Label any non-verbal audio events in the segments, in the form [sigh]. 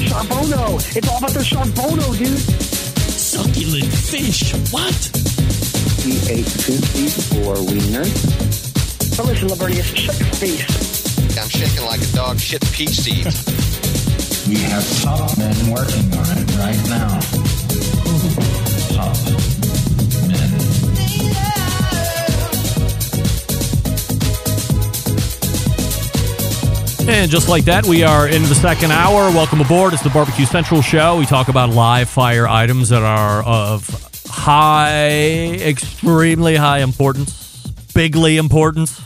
Charbono. It's all about the Charbono, dude. Succulent fish. What? We ate two feet four wieners. But listen, Lavernius, shut your face. I'm shaking like a dog shit peach seeds. We have top men working on it right now. Top [laughs] And just like that, we are into the second hour. Welcome aboard. It's the Barbecue Central show. We talk about live fire items that are of high, extremely high importance, bigly importance.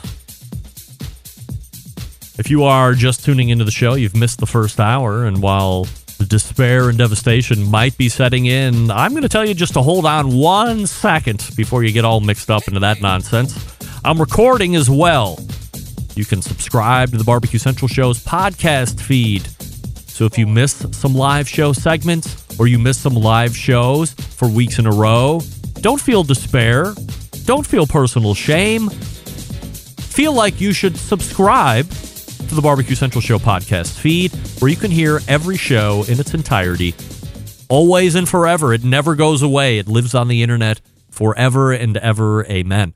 If you are just tuning into the show, you've missed the first hour. And while the despair and devastation might be setting in, I'm going to tell you just to hold on one second before you get all mixed up into that nonsense. I'm recording as well. You can subscribe to the Barbecue Central Show's podcast feed. So if you miss some live show segments or you miss some live shows for weeks in a row, don't feel despair. Don't feel personal shame. Feel like you should subscribe to the Barbecue Central Show podcast feed where you can hear every show in its entirety. Always and forever. It never goes away. It lives on the internet forever and ever. Amen.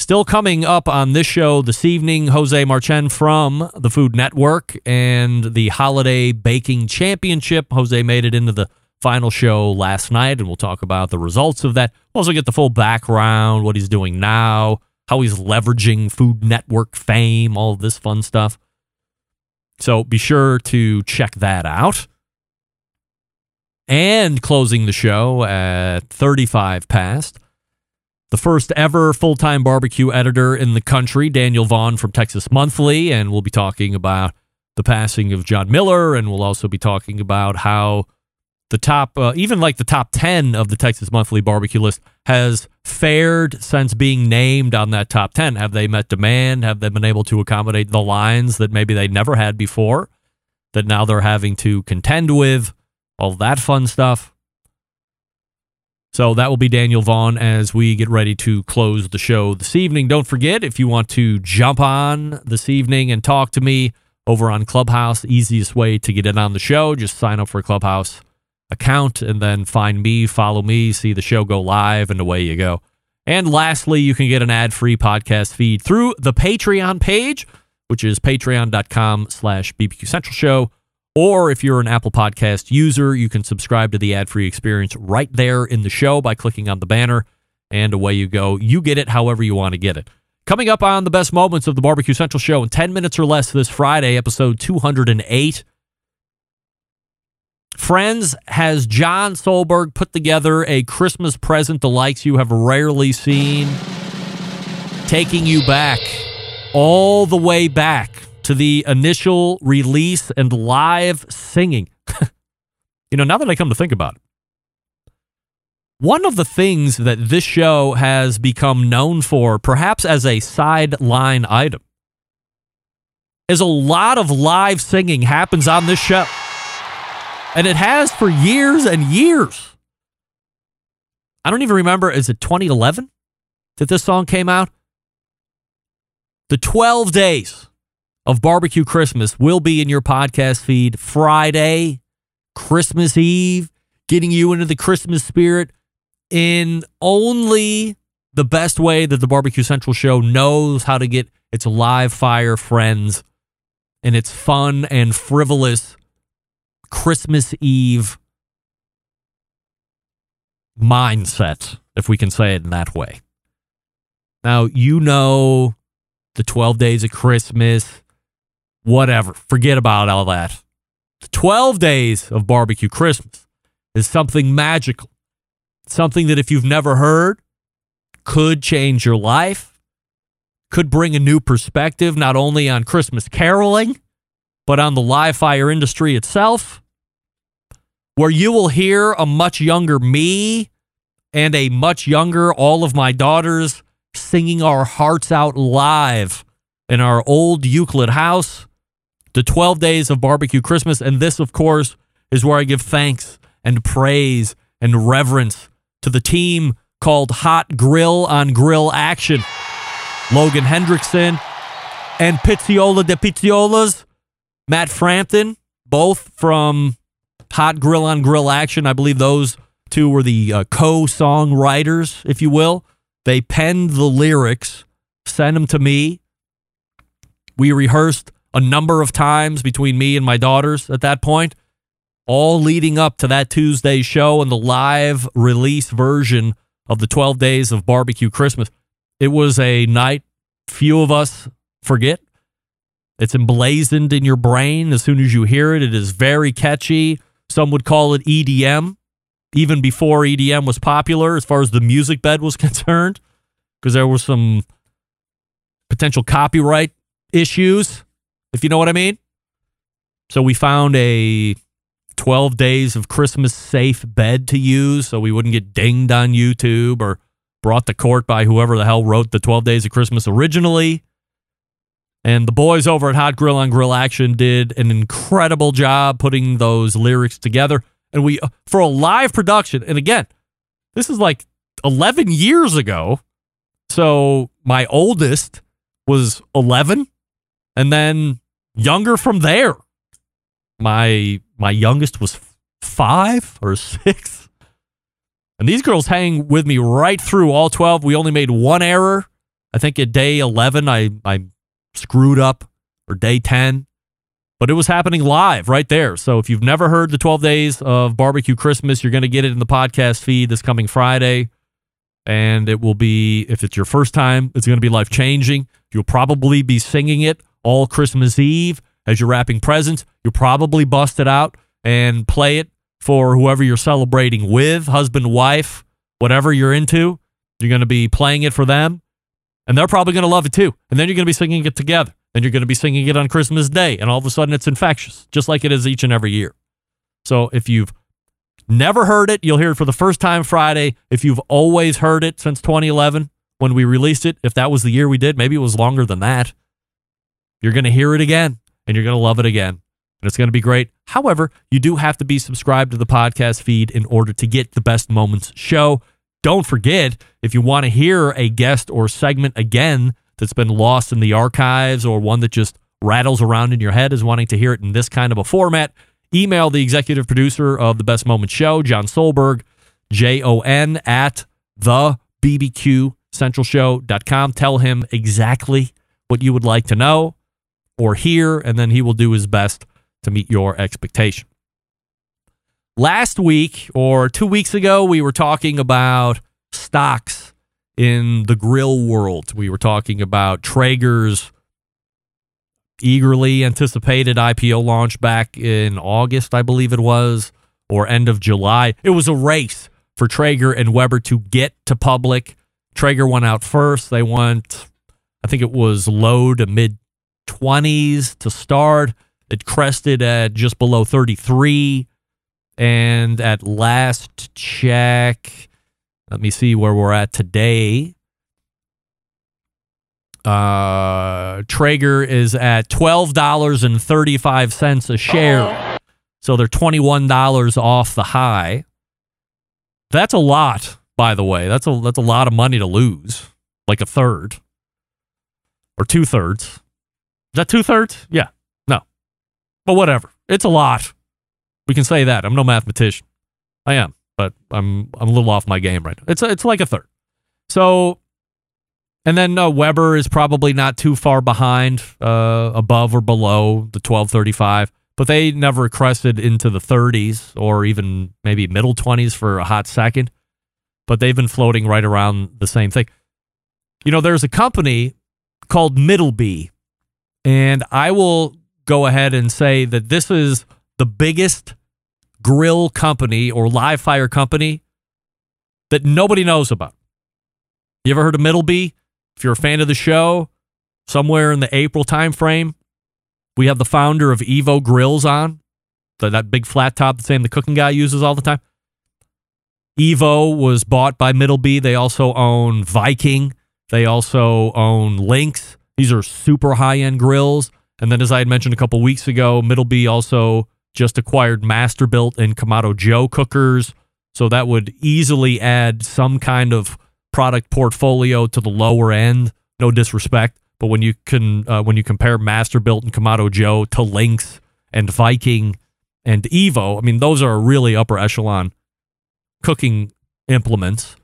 Still coming up on this show this evening, Jose Marchan from the Food Network and the Holiday Baking Championship. Jose made it into the final show last night, and we'll talk about the results of that. We'll also get the full background, what he's doing now, how he's leveraging Food Network fame, all this fun stuff. So be sure to check that out. And closing the show at 35 past the first ever full time barbecue editor in the country, Daniel Vaughn from Texas Monthly. And we'll be talking about the passing of John Mueller. And we'll also be talking about how the top, uh, even like the top 10 of the Texas Monthly barbecue list has fared since being named on that top 10. Have they met demand? Have they been able to accommodate the lines that maybe they never had before that now they're having to contend with? All that fun stuff. So that will be Daniel Vaughn as we get ready to close the show this evening. Don't forget, if you want to jump on this evening and talk to me over on Clubhouse, the easiest way to get in on the show, just sign up for a Clubhouse account and then find me, follow me, see the show go live, and away you go. And lastly, you can get an ad-free podcast feed through the Patreon page, which is patreon.com slash BBQ Central Show. Or if you're an Apple Podcast user, you can subscribe to the ad free experience right there in the show by clicking on the banner, and away you go. You get it however you want to get it. Coming up on the best moments of the Barbecue Central show in 10 minutes or less this Friday, episode 208. Friends, has John Solberg put together a Christmas present the likes you have rarely seen? Taking you back, all the way back to the initial release and live singing. [laughs] you know, now that I come to think about it, one of the things that this show has become known for, perhaps as a sideline item, is a lot of live singing happens on this show. And it has for years and years. I don't even remember, is it 2011 that this song came out? The 12 days of Barbecue Christmas will be in your podcast feed Friday, Christmas Eve, getting you into the Christmas spirit in only the best way that the Barbecue Central show knows how to get its live fire friends and its fun and frivolous Christmas Eve mindset, if we can say it in that way. Now, you know the 12 days of Christmas, whatever. Forget about all that. The 12 days of barbecue Christmas is something magical. Something that if you've never heard could change your life, could bring a new perspective not only on Christmas caroling, but on the live fire industry itself. where you will hear a much younger me and a much younger all of my daughters singing our hearts out live in our old Euclid house. The 12 days of barbecue Christmas. And this, of course, is where I give thanks and praise and reverence to the team called Hot Grill on Grill Action. Logan Hendrickson and Pizziola de Pizziolas, Matt Frampton, both from Hot Grill on Grill Action. I believe those two were the uh, co songwriters, if you will. They penned the lyrics, sent them to me. We rehearsed a number of times between me and my daughters at that point, all leading up to that Tuesday show and the live release version of the 12 Days of Barbecue Christmas. It was a night few of us forget. It's emblazoned in your brain as soon as you hear it. It is very catchy. Some would call it EDM, even before EDM was popular as far as the music bed was [laughs] concerned, because there were some potential copyright issues, if you know what I mean. So we found a 12 days of Christmas safe bed to use so we wouldn't get dinged on YouTube or brought to court by whoever the hell wrote the 12 Days of Christmas originally. And the boys over at Hot Grill on Grill Action did an incredible job putting those lyrics together. And we, uh, for a live production, and again, this is like 11 years ago. So my oldest was 11 and then younger from there. My my youngest was 5 or 6. And these girls hang with me right through all 12. We only made one error. I think at day 11 I I screwed up or day 10. But it was happening live right there. So if you've never heard the 12 days of barbecue Christmas, you're going to get it in the podcast feed this coming Friday. And it will be, if it's your first time, it's going to be life changing. You'll probably be singing it all Christmas Eve as you're wrapping presents. You'll probably bust it out and play it for whoever you're celebrating with, husband, wife, whatever you're into. You're going to be playing it for them, and they're probably going to love it too. And then you're going to be singing it together. Then you're going to be singing it on Christmas Day, and all of a sudden it's infectious, just like it is each and every year. So if you've never heard it, you'll hear it for the first time Friday. If you've always heard it since 2011 when we released it, if that was the year we did, maybe it was longer than that, you're going to hear it again and you're going to love it again. And it's going to be great. However, you do have to be subscribed to the podcast feed in order to get the best moments show. Don't forget, if you want to hear a guest or segment again that's been lost in the archives or one that just rattles around in your head is wanting to hear it in this kind of a format, email the executive producer of the Best Moments Show, John Solberg, J O N at the BBQ Show.com. Tell him exactly what you would like to know or hear, and then he will do his best to meet your expectation. Last week or two weeks ago, we were talking about stocks in the grill world. We were talking about Traeger's eagerly anticipated IPO launch back in August, I believe it was, or end of July. It was a race for Traeger and Weber to get to public. Traeger went out first. They went, I think it was low to mid 20s to start. It crested at just below 33. And at last check, let me see where we're at today. Uh, Traeger is at $12.35 a share. So they're $21 off the high. That's a lot, by the way. That's a that's a lot of money to lose. Like a third. Or two thirds. That two thirds? Yeah. No. But whatever. It's a lot. We can say that. I'm no mathematician. I am, but I'm I'm a little off my game right now. It's it's like a third. So and then uh, Weber is probably not too far behind, uh, above or below the 1235, but they never crested into the 30s or even maybe middle 20s for a hot second. But they've been floating right around the same thing. You know, there's a company called Middleby, and I will go ahead and say that this is the biggest grill company or live fire company that nobody knows about. You ever heard of Middleby? If you're a fan of the show, somewhere in the April timeframe, we have the founder of Evo Grills on. the, that big flat top, the same the cooking guy uses all the time. Evo was bought by Middleby. They also own Viking. They also own Lynx. These are super high end grills. And then, as I had mentioned a couple weeks ago, Middleby also just acquired Masterbuilt and Kamado Joe cookers. So that would easily add some kind of product portfolio to the lower end. No disrespect, but when you can uh, when you compare Masterbuilt and Kamado Joe to Lynx and Viking and Evo, I mean those are really upper echelon cooking implements.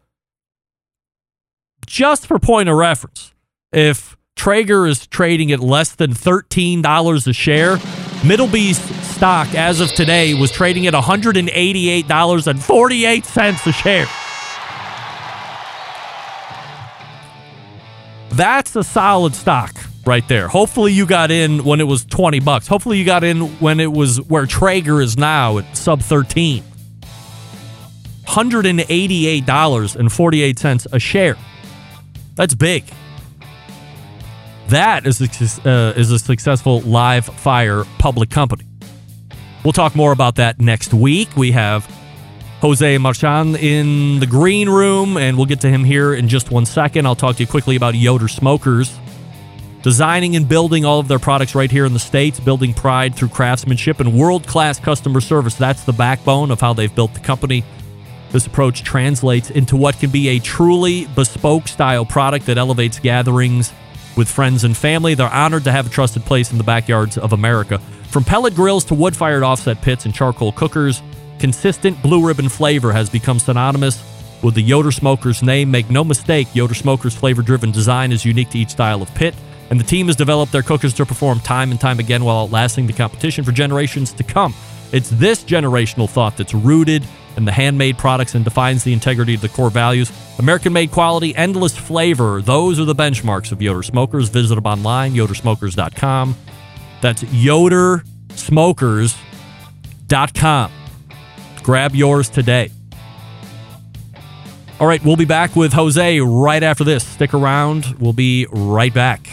Just for point of reference, if Traeger is trading at less than $13 a share, Middleby's stock as of today was trading at $188.48 a share. That's a solid stock right there. Hopefully you got in when it was 20 bucks. Hopefully you got in when it was where Traeger is now at sub 13. $188.48 a share. That's big. That is a, uh, is a successful live fire public company. We'll talk more about that next week. We have Jose Marchan in the green room, and we'll get to him here in just one second. I'll talk to you quickly about Yoder Smokers. Designing and building all of their products right here in the States, building pride through craftsmanship and world class customer service. That's the backbone of how they've built the company. This approach translates into what can be a truly bespoke style product that elevates gatherings with friends and family. They're honored to have a trusted place in the backyards of America. From pellet grills to wood fired offset pits and charcoal cookers, consistent blue ribbon flavor has become synonymous with the Yoder Smokers name. Make no mistake, Yoder Smokers flavor driven design is unique to each style of pit, and the team has developed their cookers to perform time and time again while outlasting the competition for generations to come. It's this generational thought that's rooted in the handmade products and defines the integrity of the core values. American made quality, endless flavor. Those are the benchmarks of Yoder Smokers. Visit them online, yodersmokers.com. That's yodersmokers.com. Grab yours today. All right, we'll be back with Jose right after this. Stick around. We'll be right back.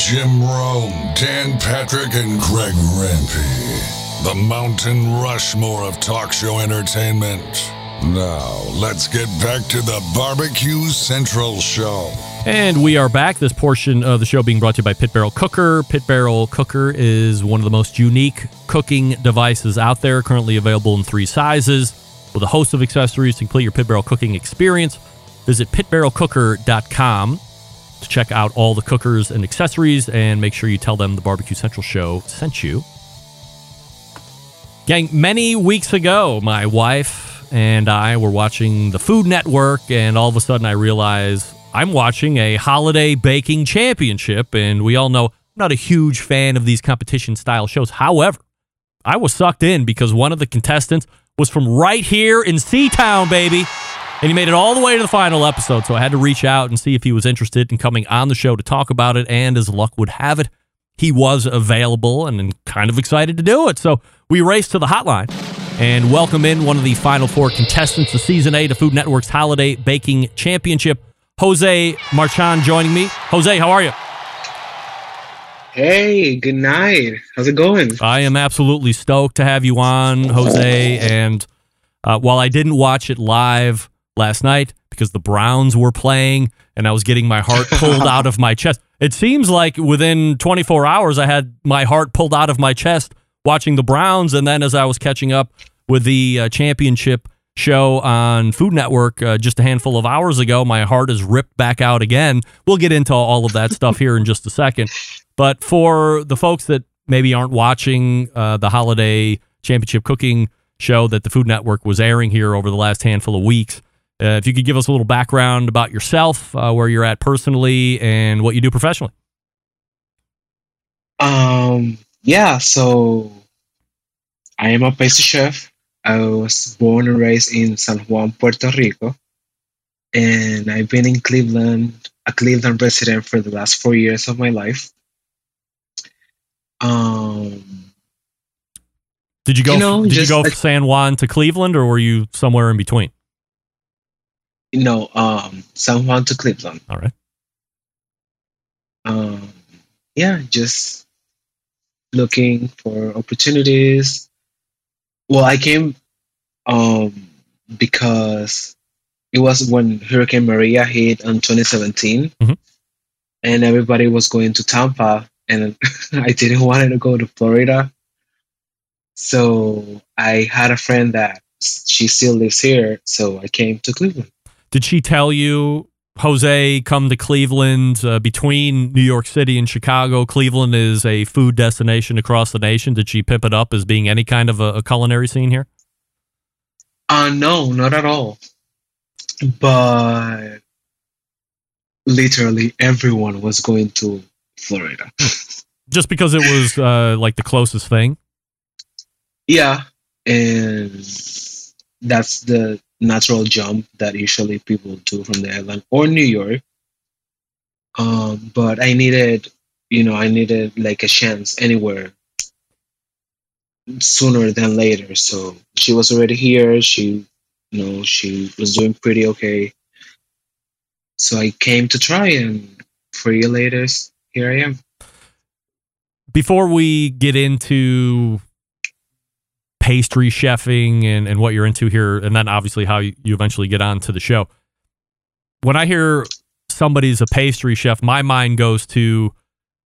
Jim Rome, Dan Patrick, and Greg Rempe. The Mountain Rushmore of talk show entertainment. Now, let's get back to the Barbecue Central Show. And we are back. This portion of the show being brought to you by Pit Barrel Cooker. Pit Barrel Cooker is one of the most unique cooking devices out there, currently available in three sizes. With a host of accessories to complete your Pit Barrel cooking experience, visit pitbarrelcooker.com to check out all the cookers and accessories and make sure you tell them the Barbecue Central show sent you. Gang, many weeks ago, my wife and I were watching the Food Network, and all of a sudden I realized I'm watching a holiday baking championship. And we all know I'm not a huge fan of these competition style shows. However, I was sucked in because one of the contestants was from right here in C-Town, baby. And he made it all the way to the final episode. So I had to reach out and see if he was interested in coming on the show to talk about it. And as luck would have it, he was available and kind of excited to do it. So we raced to the hotline and welcome in one of the final four contestants of season eight of Food Network's Holiday Baking Championship, Jose Marchan, joining me. Jose, how are you? Hey, good night. How's it going? I am absolutely stoked to have you on, Jose. And uh, while I didn't watch it live last night because the Browns were playing and I was getting my heart [laughs] pulled out of my chest, it seems like within 24 hours I had my heart pulled out of my chest watching the Browns. And then as I was catching up with the uh, championship show on Food Network uh, just a handful of hours ago, my heart is ripped back out again. We'll get into all of that stuff here in just a second. But for the folks that maybe aren't watching uh, the holiday championship cooking show that the Food Network was airing here over the last handful of weeks, uh, if you could give us a little background about yourself, uh, where you're at personally, and what you do professionally. Um, yeah, so I am a pastry chef. I was born and raised in San Juan, Puerto Rico, and I've been in Cleveland a Cleveland resident for the last four years of my life. Um, Did you go? You know, did you go like- San Juan to Cleveland, or were you somewhere in between? You know, um, San Juan to Cleveland. All right. Um, yeah, just looking for opportunities. Well, I came um, because it was when Hurricane Maria hit in 2017, Mhm. and everybody was going to Tampa, and [laughs] I didn't want to go to Florida. So I had a friend that she still lives here, so I came to Cleveland. Did she tell you, Jose, come to Cleveland uh, between New York City and Chicago? Cleveland is a food destination across the nation. Did she pimp it up as being any kind of a, a culinary scene here? Uh no, not at all. But literally everyone was going to Florida. [laughs] Just because it was uh, like the closest thing? yeah, and that's the natural jump that usually people do from the island or New York. Um, but I needed, you know, I needed like a chance anywhere sooner than later. So she was already here. She, you know, she was doing pretty okay. So I came to try, and four years later, here I am. Before we get into pastry chefing and, and what you're into here, and then obviously how you, eventually get on to the show, when I hear somebody's a pastry chef, my mind goes to,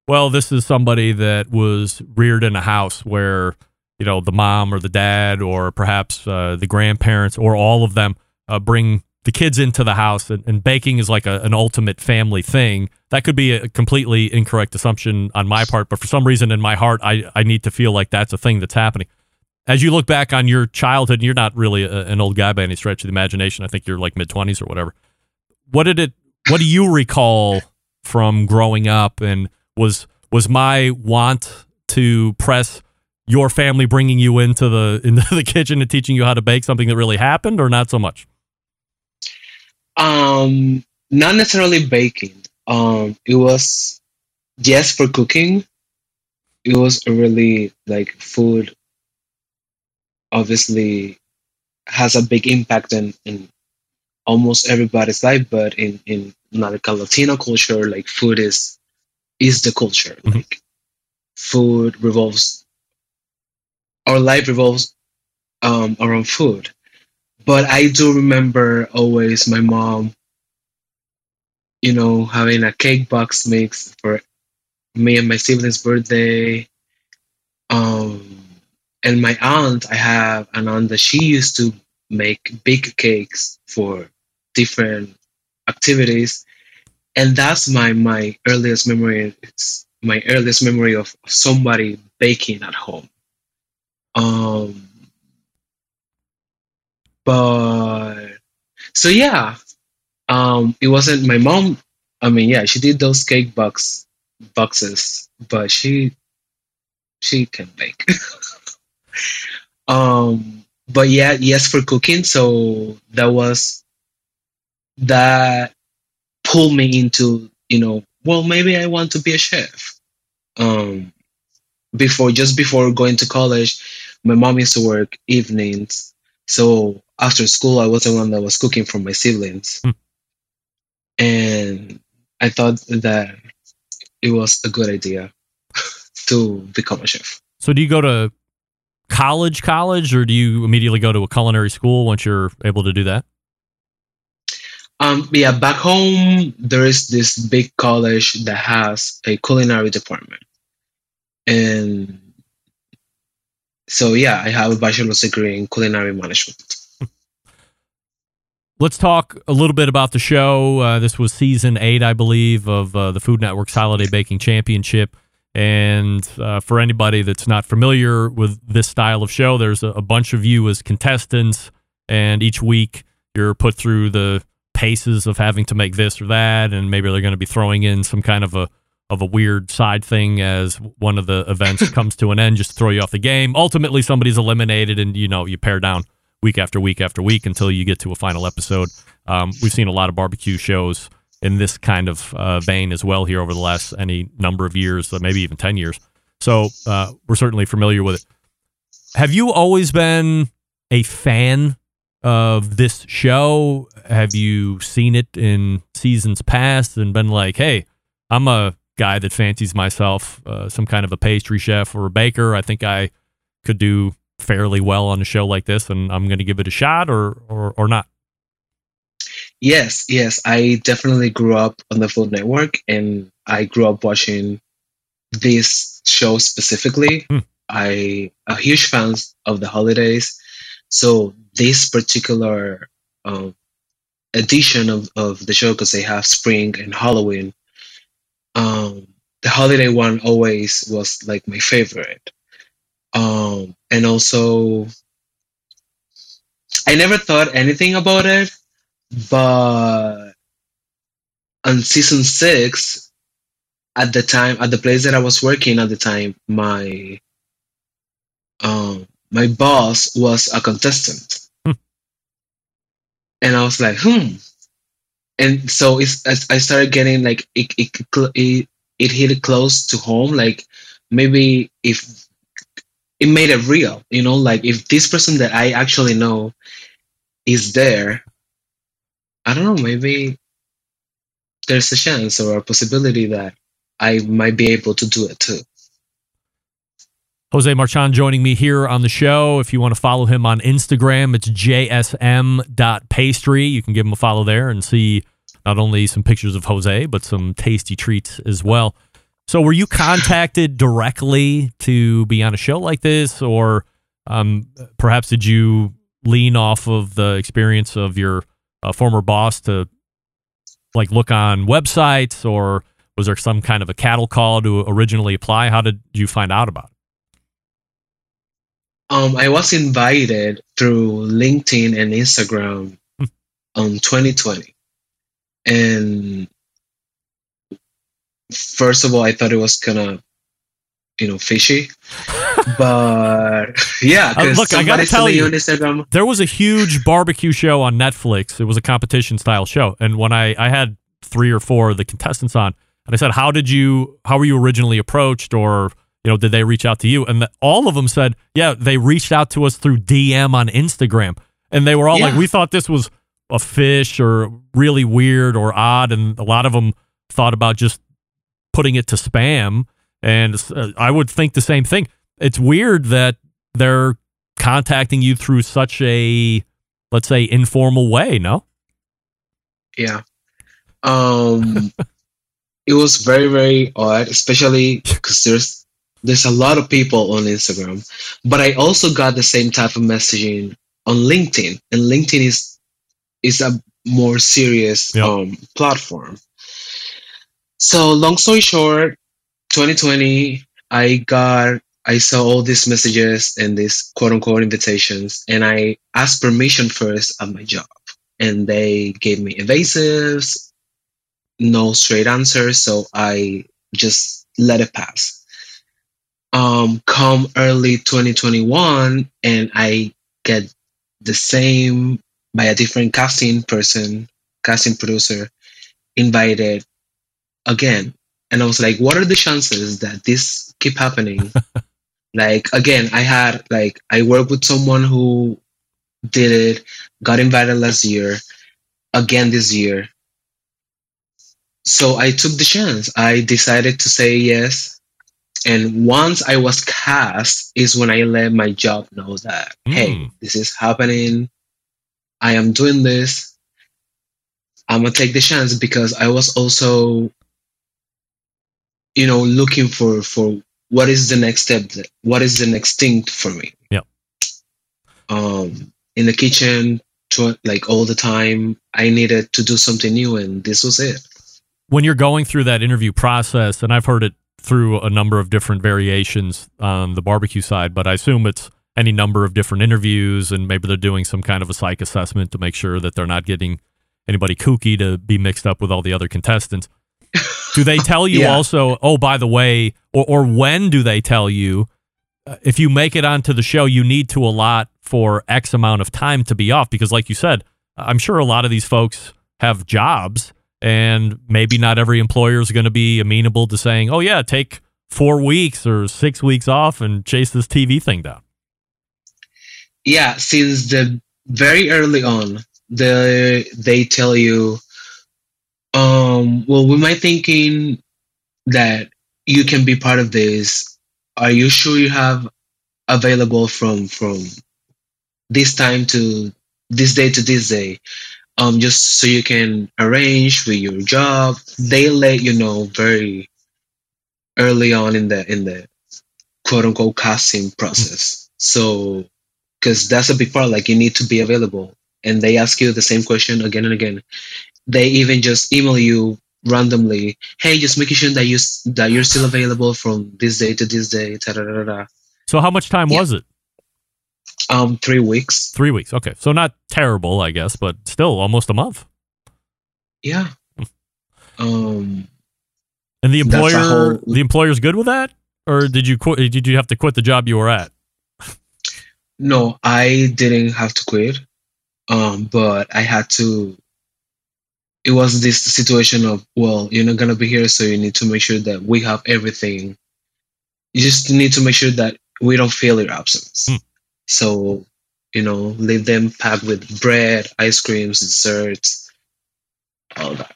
well, this is somebody that was reared in a house where, you know, the mom or the dad or perhaps uh, the grandparents or all of them uh, bring the kids into the house and, and baking is like a, an ultimate family thing. That could be a completely incorrect assumption on my part, but for some reason in my heart, I, I need to feel like that's a thing that's happening. As you look back on your childhood, and you're not really a, an old guy by any stretch of the imagination. I think you're like mid 20s or whatever. What did it, what do you recall from growing up? And was, was my want to press your family bringing you into the [laughs] into the kitchen and teaching you how to bake something that really happened or not so much Um, not necessarily baking. Um, it was yes for cooking. It was really like food. Obviously, has a big impact in, in almost everybody's life, but in in like Latino culture, like food is is the culture. Mhm. Like food revolves. Our life revolves um, around food but I do remember always my mom, you know, having a cake box mix for me and my siblings' birthday. Um, and my aunt, I have an aunt that she used to make big cakes for different activities, and that's my my earliest memory. It's my earliest memory of somebody baking at home. Um, but so yeah um it wasn't my mom i mean yeah she did those cake box boxes but she she can bake [laughs] um but yeah yes for cooking so that was that pulled me into you know well maybe i want to be a chef um before just before going to college my mom used to work evenings so after school, I was the one that was cooking for my siblings. Hmm. And I thought that it was a good idea [laughs] to become a chef. so do you go to college college or do you immediately go to a culinary school once you're able to do that Um, yeah, back home, there is this big college that has a culinary department. And so, yeah, I have a bachelor's degree in culinary management. [laughs] let's talk a little bit about the show. Uh, this was season eight, I believe, of uh, the Food Network's Holiday Baking Championship. And uh, for anybody that's not familiar with this style of show, there's a, a bunch of you as contestants, and each week you're put through the paces of having to make this or that, and maybe they're going to be throwing in some kind of a of a weird side thing as one of the events [laughs] comes to an end, just to throw you off the game. Ultimately, somebody's eliminated, and you know you pare down week after week after week until you get to a final episode. Um, we've seen a lot of barbecue shows in this kind of uh, vein as well here over the last any number of years, maybe even 10 years. So uh, we're certainly familiar with it. Have you always been a fan of this show? Have you seen it in seasons past and been like, hey, I'm a guy that fancies myself uh, some kind of a pastry chef or a baker. I think I could do fairly well on a show like this, and I'm going to give it a shot, or or or not. Yes, yes, I definitely grew up on the Food Network, and I grew up watching this show specifically. Hmm. I a huge fan of the holidays, so this particular um, edition of, of the show, because they have spring and Halloween, um, the holiday one always was like my favorite. Um, and also, I never thought anything about it, but on season six, at the time, at the place that I was working at the time, my um, my boss was a contestant, Hmm. and I was like, hmm. And so it's as I started getting like it it it, it hit close to home. Like maybe if it made it real, you know, like if this person that I actually know is there, I don't know, maybe there's a chance or a possibility that I might be able to do it too. Jose Marchan joining me here on the show. If you want to follow him on Instagram, it's jsm.pastry. You can give him a follow there and see not only some pictures of Jose, but some tasty treats as well. So, were you contacted [laughs] directly to be on a show like this, or um, perhaps did you lean off of the experience of your uh, former boss to like look on websites, or was there some kind of a cattle call to originally apply? How did you find out about it? Um, I was invited through LinkedIn and Instagram on 2020. And first of all, I thought it was of, you know, fishy. but [laughs] yeah, Uh, look, I gotta tell you, on Instagram. there was a huge barbecue show on Netflix. It was a competition style show, and when I I had three or four of the contestants on, and I said, "How did you? How were you originally approached, or you know, did they reach out to you?" And the, all of them said, "Yeah, they reached out to us through DM on Instagram," and they were all like, "We thought this was a fish or really weird or odd," and a lot of them thought about just putting it to spam. And uh, I would think the same thing. It's weird that they're contacting you through such a, let's say, informal way. No, Yeah. Um, [laughs] it was very, very odd, especially because there's there's a lot of people on Instagram. But I also got the same type of messaging on LinkedIn, and LinkedIn is is a more serious Yeah. um, platform. So long story short, 2020, I got I saw all these messages and these quote unquote invitations, and I asked permission first at my job, and they gave me evasives, no straight answers, so I just let it pass. Um, come early 2021, and I get the same by a different casting person, casting producer, invited again. And I was like, what are the chances that this keep happening? [laughs] like again, I had like I worked with someone who did it, got invited last year, again this year. So I took the chance. I decided to say yes. And once I was cast is when I let my job know that, hey, Mm. this is happening. I am doing this. I'm gonna take the chance because I was also, you know, looking for for what is the next step, that- what is the next thing for me. yeah Um, in the kitchen, to, like all the time, I needed to do something new, and this was it. when you're going through that interview process, and I've heard it through a number of different variations on the barbecue side, but I assume it's any number of different interviews, and maybe they're doing some kind of a psych assessment to make sure that they're not getting anybody kooky to be mixed up with all the other contestants. Do they tell you Yeah. also, oh, by the way, or, or when do they tell you uh, if you make it onto the show, you need to allot for X amount of time to be off? Because, like you said, I'm sure a lot of these folks have jobs and maybe not every employer is going to be amenable to saying, "Oh yeah, take four weeks or six weeks off and chase this TV thing down." Yeah, since the very early on, the they tell you, um, well, we might thinking that you can be part of this. Are you sure you have available from from this time to this day to this day? Um, just so you can arrange with your job. They let you know very early on in the in the quote unquote casting process. So because that's a big part. Like you need to be available, and they ask you the same question again and again. They even just email you randomly, "Hey, just making sure that you that you're still available from this day to this day." Da, da, da, da, da. So how much time Yeah. was it? Um, three weeks. Three weeks. Okay, so not terrible, I guess, but still almost a month. Yeah. [laughs] Um. And the employer, whole- the employer's good with that, or did you quit? Did you have to quit the job you were at? No, I didn't have to quit. Um, but I had to. It was this situation of well, you're not gonna be here, so you need to make sure that we have everything. You just need to make sure that we don't feel your absence. Hmm. So, you know, leave them packed with bread, ice creams, desserts, all that.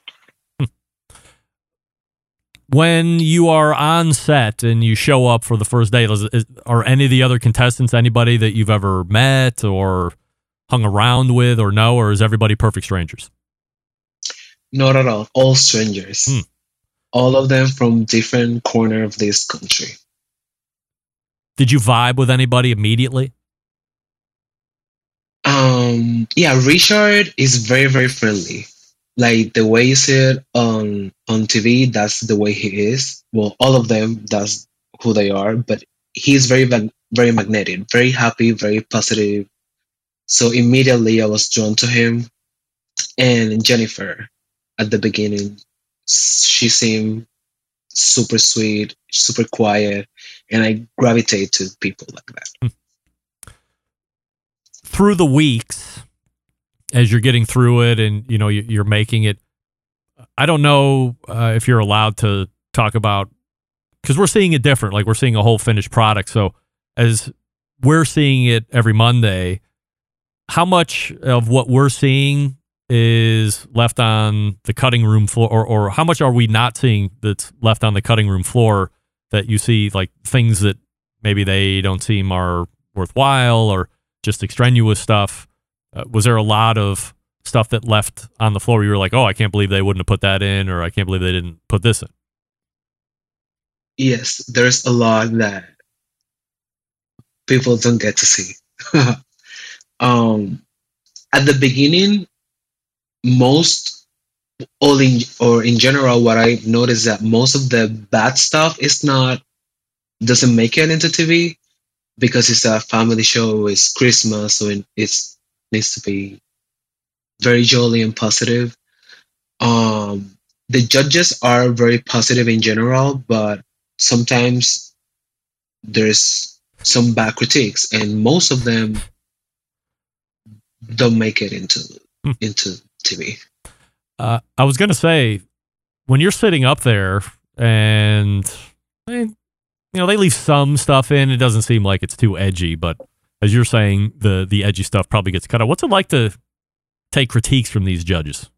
When you are on set and you show up for the first day, is, is, are any of the other contestants anybody that you've ever met or hung around with, or no, or is everybody perfect strangers? Not at all. All strangers. Hmm. All of them from different corner of this country. Did you vibe with anybody immediately? Um, yeah, Richard is very, very friendly. Like the way you see it on on TV, that's the way he is. Well, all of them, that's who they are. But he's very, very magnetic, very happy, very positive. So immediately, I was drawn to him. And Jennifer, at the beginning, she seemed super sweet, super quiet, and I gravitate to people like that. through the weeks as you're getting through it and you know you- you're making it i don't know uh, if you're allowed to talk about because we're seeing it different like we're seeing a whole finished product so as we're seeing it every monday how much of what we're seeing is left on the cutting room floor or, or how much are we not seeing that's left on the cutting room floor that you see like things that maybe they don't seem are worthwhile or just extraneous stuff. Uh, was there a lot of stuff that left on the floor you were like, oh, I can't believe they wouldn't have put that in, or I can't believe they didn't put this in? Yes, there's a lot that people don't get to see. [laughs] um, at the beginning, most all in or in general, what I noticed that most of the bad stuff is not doesn't make it into TV because it's a family show. It's Christmas, so it it's, needs to be very jolly and positive. Um, the judges are very positive in general, but sometimes there's some bad critiques, and most of them don't make it into Hmm. Into TV. Uh, I was going to say, when you're sitting up there and, you know, they leave some stuff in, it doesn't seem like it's too edgy, but as you're saying, the, the edgy stuff probably gets cut out. What's it like to take critiques from these judges?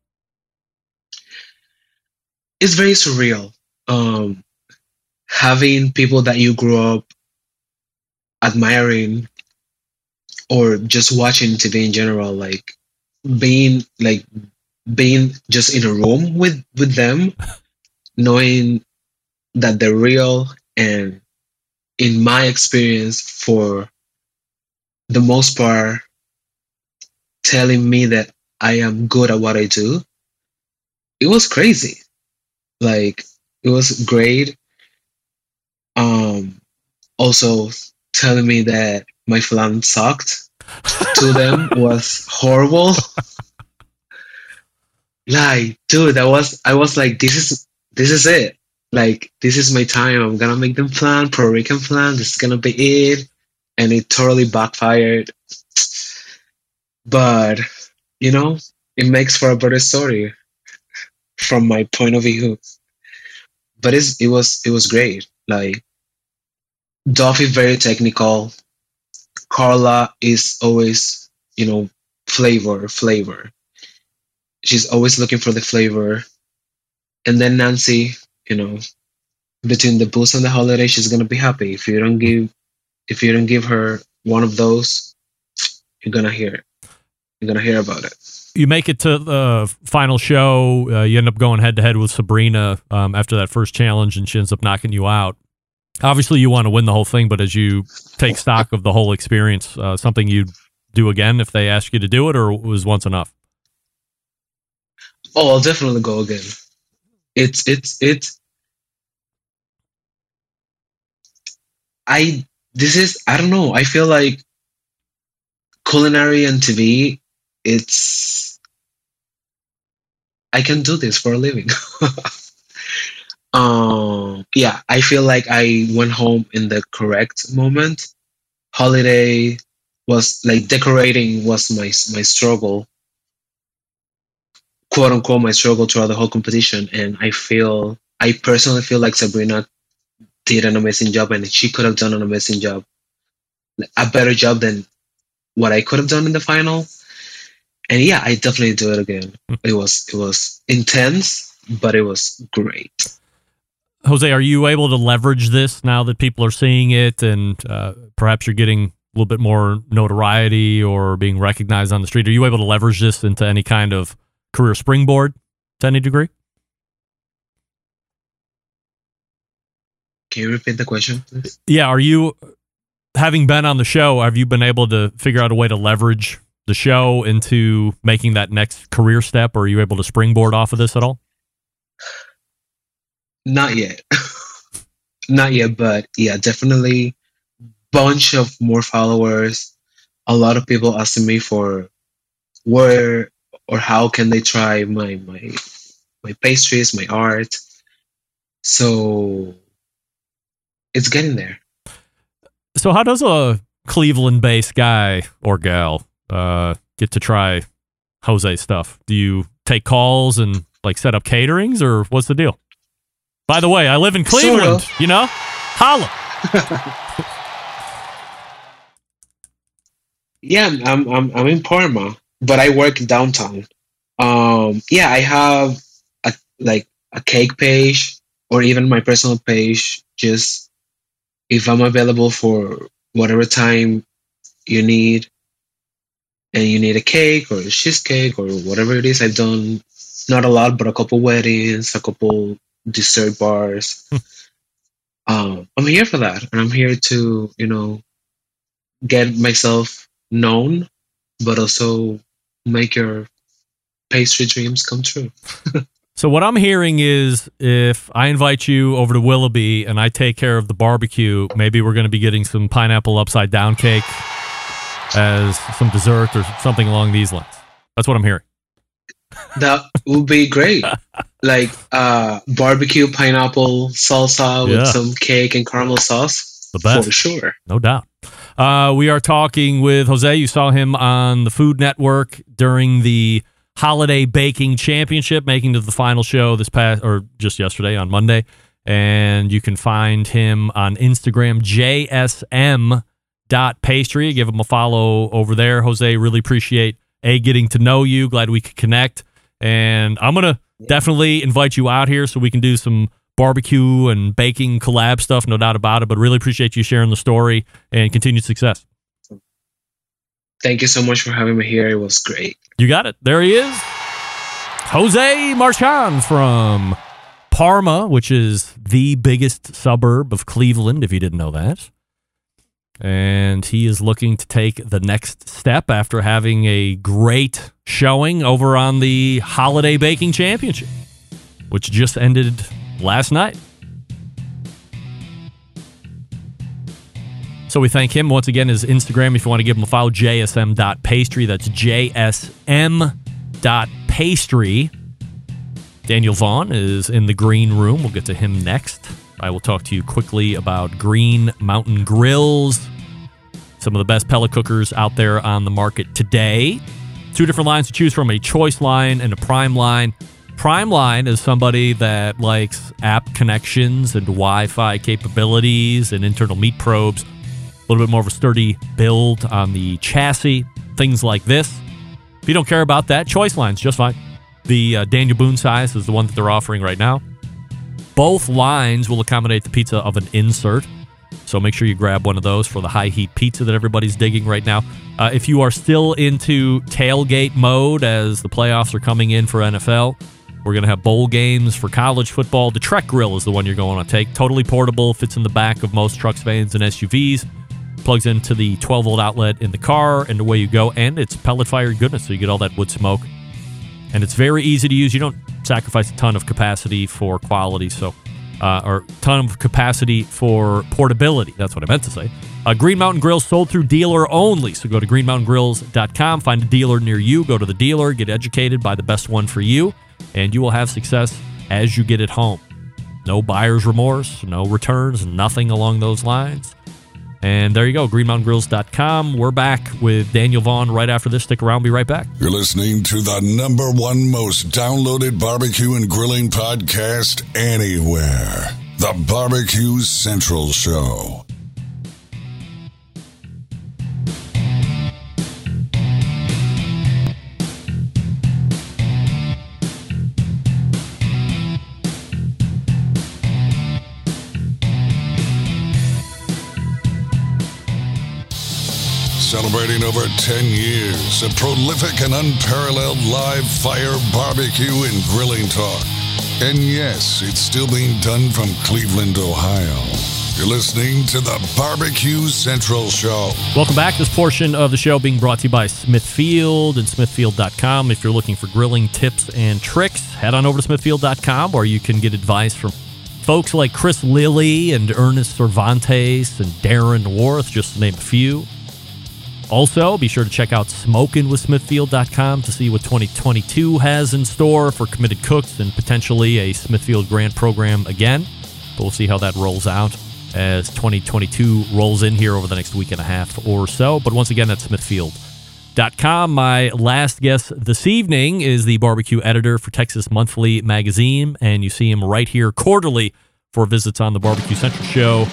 It's very surreal. Um, having people that you grew up admiring or just watching TV in general, like being like being just in a room with with them, knowing that they're real and in my experience for the most part telling me that I am good at what I do. It was crazy. Like it was great. Um also telling me that my flan sucked to them was horrible. like, dude, I was I was like, this is this is it. Like, this is my time. I'm gonna make them flan, Puerto Rican flan, This is gonna be it. And it totally backfired. But you know, it makes for a better story. from my point of view. But it was it was great. Like Duff is very technical. Carla is always, you know, flavor, flavor. She's always looking for the flavor. And then Nancy, you know, between the booze and the holiday, she's gonna be happy. If you don't give if you don't give her one of those, you're gonna hear it. You're gonna hear about it. You make it to the final show. Uh, you end up going head to head with Sabrina um, after that first challenge, and she ends up knocking you out. Obviously, you want to win the whole thing, but as you take stock of the whole experience, uh, something you'd do again if they ask you to do it, or was once enough? Oh, I'll definitely go again. It's it's it's. I this is I don't know. I feel like culinary and TV. It's I can do this for a living. [laughs] um, yeah, I feel like I went home in the correct moment. Holiday was like decorating was my my struggle, quote unquote, my struggle throughout the whole competition, and I feel I personally feel like Sabrina did an amazing job, and she could have done an amazing job, a better job than what I could have done in the final. And yeah, I definitely do it again. It was it was intense, but it was great. Jose, are you able to leverage this now that people are seeing it, and uh, perhaps you're getting a little bit more notoriety or being recognized on the street? Are you able to leverage this into any kind of career springboard to any degree? Can you repeat the question, please? Yeah, are you having been on the show? Have you been able to figure out a way to leverage the show into making that next career step? Or are you able to springboard off of this at all? Not yet. [laughs] Not yet, but yeah, definitely bunch of more followers. A lot of people asking me for where or how can they try my my my pastries, my art. So it's getting there. So how does a Cleveland-based guy or gal uh, get to try Jose stuff? Do you take calls and like set up caterings, or what's the deal? By the way, I live in Cleveland. You know, holla. [laughs] Yeah, I'm I'm I'm in Parma, but I work downtown. Um, yeah, I have a like a cake page or even my personal page. Just if I'm available for whatever time you need, and you need a cake or a cheesecake or whatever it is, I've done not a lot, but a couple weddings, a couple dessert bars. [laughs] um, I'm here for that, and I'm here to you know get myself known, but also make your pastry dreams come true. [laughs] So what I'm hearing is if I invite you over to Willoughby and I take care of the barbecue, maybe we're going to be getting some pineapple upside down cake as some dessert or something along these lines. That's what I'm hearing. That would be great. [laughs] like uh, barbecue pineapple salsa with Yeah. some cake and caramel sauce. The best. For sure. No doubt. Uh, we are talking with Jose. You saw him on the Food Network during the Holiday Baking Championship, making to the final show this past or just yesterday on Monday. And you can find him on Instagram, JSM dot pastry. Give him a follow over there. Jose, really appreciate A, getting to know you. Glad we could connect. And I'm going to definitely invite you out here so we can do some barbecue and baking collab stuff, no doubt about it. But really appreciate you sharing the story and continued success. Thank you so much for having me here. It was great. You got it. There he is. Jose Marchan from Parma, which is the biggest suburb of Cleveland, if you didn't know that. And he is looking to take the next step after having a great showing over on the Holiday Baking Championship, which just ended last night. So we thank him once again. His Instagram, if you want to give him a follow, jsm.pastry. That's jsm.pastry. Daniel Vaughn is in the green room. We'll get to him next. I will talk to you quickly about Green Mountain Grills, some of the best pellet cookers out there on the market today. Two different lines to choose from a choice line and a prime line. Prime line is somebody that likes app connections and Wi-Fi capabilities and internal meat probes. A little bit more of a sturdy build on the chassis, things like this. If you don't care about that, Choice Line's just fine. The uh, Daniel Boone size is the one that they're offering right now. Both lines will accommodate the pizza of an insert. So make sure you grab one of those for the high heat pizza that everybody's digging right now. Uh, if you are still into tailgate mode as the playoffs are coming in for NFL, we're going to have bowl games for college football. The Trek Grill is the one you're going to take. Totally portable, fits in the back of most trucks, vans, and SUVs. Plugs into the 12 volt outlet in the car, and away you go. And it's pellet fired goodness, so you get all that wood smoke. And it's very easy to use. You don't sacrifice a ton of capacity for quality, so uh, or ton of capacity for portability. That's what I meant to say. Uh, Green Mountain Grills sold through dealer only. So go to greenmountaingrills.com, find a dealer near you, go to the dealer, get educated by the best one for you, and you will have success as you get it home. No buyer's remorse, no returns, nothing along those lines. And there you go, greenmountaingrills.com. We're back with Daniel Vaughn right after this. Stick around, be right back. You're listening to the number one most downloaded barbecue and grilling podcast anywhere The Barbecue Central Show. Celebrating over 10 years of prolific and unparalleled live fire barbecue and grilling talk. And yes, it's still being done from Cleveland, Ohio. You're listening to the Barbecue Central Show. Welcome back. This portion of the show being brought to you by Smithfield and Smithfield.com. If you're looking for grilling tips and tricks, head on over to Smithfield.com or you can get advice from folks like Chris Lilly and Ernest Servantes and Darren Warth, just to name a few. Also, be sure to check out SmokingWithSmithfield.com to see what 2022 has in store for committed cooks and potentially a Smithfield grant program again. But we'll see how that rolls out as 2022 rolls in here over the next week and a half or so. But once again, that's Smithfield.com. My last guest this evening is the barbecue editor for Texas Monthly Magazine, and you see him right here quarterly for visits on the Barbecue Central Show.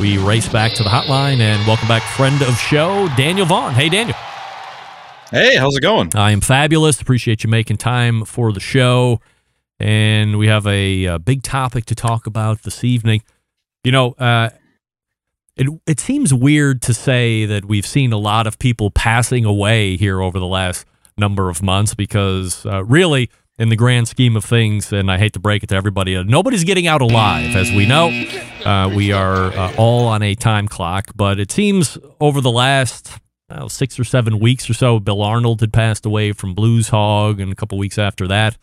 We race back to the hotline and welcome back friend of show, Daniel Vaughn. Hey, Daniel. Hey, how's it going? I am fabulous. Appreciate you making time for the show. And we have a, a big topic to talk about this evening. You know, uh, it, it seems weird to say that we've seen a lot of people passing away here over the last number of months because uh, really, in the grand scheme of things, and I hate to break it to everybody, uh, nobody's getting out alive, as we know. Uh, we are uh, all on a time clock, but it seems over the last six or seven weeks or so, Bill Arnold had passed away from Blues Hog, and a couple weeks after that,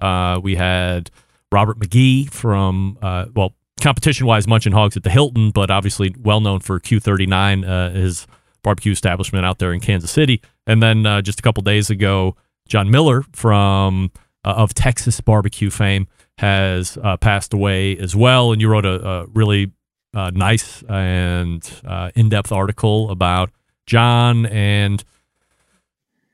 uh, we had Robert Magee from, uh, well, competition wise, Munchin Hogs at the Hilton, but obviously well known for Q39, uh, his barbecue establishment out there in Kansas City. And then just a couple days ago, John Mueller from uh, of Texas barbecue fame has uh, passed away as well. And you wrote a, a really uh, nice and uh, in depth article about John. And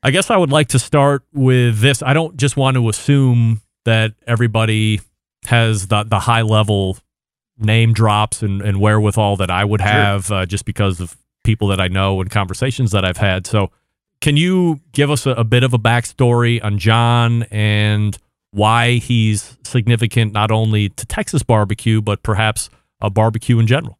I guess I would like to start with this. I don't just want to assume that everybody has the, the high level name drops and, and wherewithal that I would have uh, just because of people that I know and conversations that I've had. So, can you give us a, a, bit of a backstory on John and why he's significant not only to Texas barbecue, but perhaps a barbecue in general?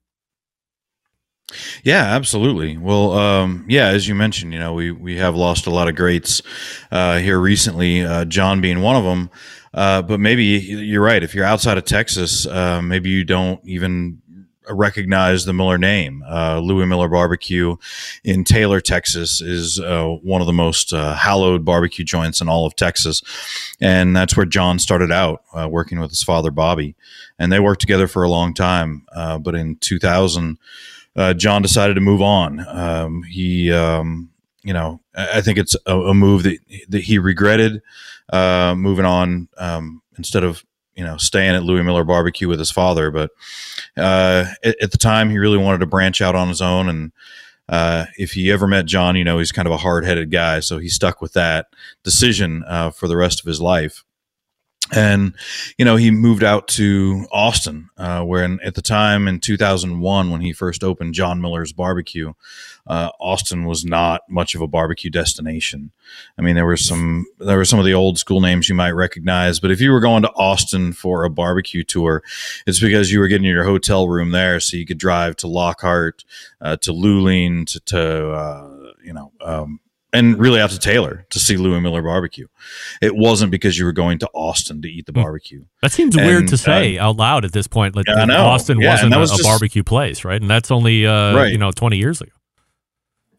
Yeah, absolutely. Well, um, yeah, as you mentioned, you know, we, we have lost a lot of greats uh, here recently, uh, John being one of them. Uh, but maybe you're right. If you're outside of Texas, uh, maybe you don't even recognize the Mueller name. Uh, Louie Mueller Barbecue in Taylor, Texas, is uh, one of the most uh, hallowed barbecue joints in all of Texas, and that's where John started out uh, working with his father Bobby, and they worked together for a long time. Uh, but in 2000, uh, John decided to move on. Um, he, um, you know, I think it's a, a, move that that he regretted moving on um, instead of you know staying at Louie Mueller Barbecue with his father. But uh, at, at, the time, he really wanted to branch out on his own. And uh, if he ever met John, you know he's kind of a hard headed guy, so he stuck with that decision uh, for the rest of his life. and you know he moved out to Austin, uh, where in, at the time in 2001 when he first opened John Mueller's Barbecue, uh, Austin was not much of a barbecue destination. I mean, there were some there were some of the old school names you might recognize, but if you were going to Austin for a barbecue tour, it's because you were getting your hotel room there, so you could drive to Lockhart, uh, to Luling, to, to uh, you know. Um, and really out to Taylor to see Louie Mueller barbecue. It wasn't because you were going to Austin to eat the barbecue. That seems And, weird to say uh, out loud at this point. Like Yeah, I know. Austin Yeah, wasn't was a just- barbecue place, right? And that's only uh, Right. you know twenty years ago.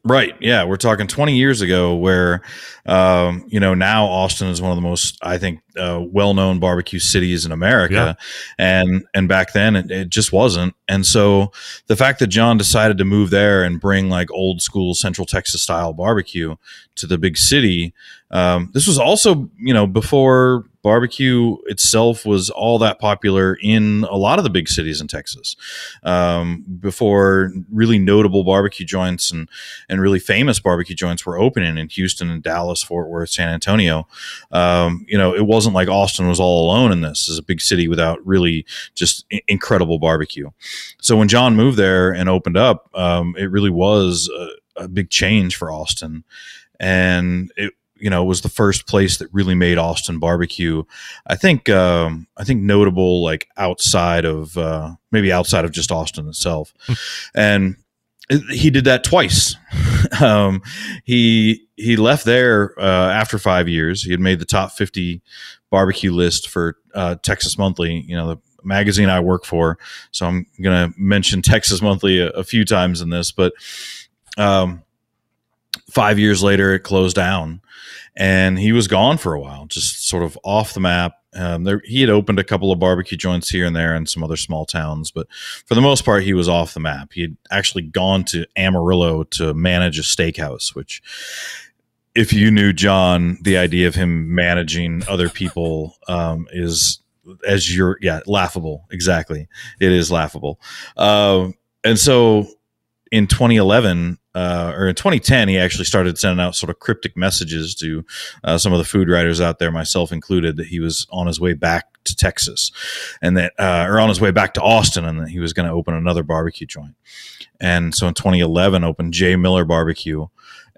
Right. Yeah. We're talking 20 years ago where, um, you know, now Austin is one of the most, I think, uh, well known barbecue cities in America. And, and back then it, it just wasn't. And so the fact that John decided to move there and bring like old school Central Texas style barbecue to the big city, um, this was also, you know, before barbecue itself was all that popular in a lot of the big cities in Texas. Um, before really notable barbecue joints and and really famous barbecue joints were opening in Houston and Dallas, Fort Worth, San Antonio. Um, you know, it wasn't like Austin was all alone in this as a big city without really just i- incredible barbecue. So when John moved there and opened up, um, it really was a, a big change for Austin, and it you know was the first place that really made Austin barbecue. I think um, I think notable like outside of uh, maybe outside of just Austin itself, and he did that twice. [laughs] um, he he left there uh, after five years. He had made the top fifty barbecue list for uh, Texas Monthly. You know the magazine I work for. So I'm going to mention Texas Monthly a, a few times in this, but um, five years later, it closed down, and he was gone for a while, just sort of off the map. Um, there, he had opened a couple of barbecue joints here and there in some other small towns, but for the most part, he was off the map. He had actually gone to Amarillo to manage a steakhouse, which, if you knew John, the idea of him managing other people um, is as you're yeah laughable exactly it is laughable um and so in 2011 uh, or in 2010 he actually started sending out sort of cryptic messages to uh, some of the food writers out there myself included that he was on his way back to texas. And that uh, or on his way back to austin and that he was going to open another barbecue joint. And so in 2011 opened J Mueller barbecue.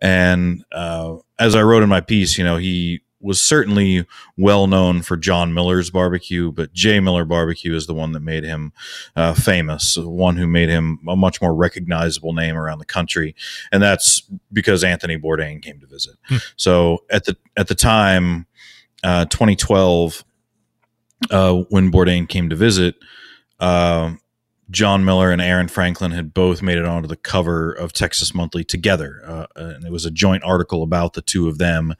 And uh, as i wrote in my piece you know he was certainly well known for John Mueller's barbecue, but J Mueller barbecue is the one that made him uh, famous, the one who made him a much more recognizable name around the country, and that's because Anthony Bourdain came to visit. So at the at the time, uh, 2012, uh, when Bourdain came to visit. Uh, John Mueller and Aaron Franklin had both made it onto the cover of Texas Monthly together, uh, and it was a joint article about the two of them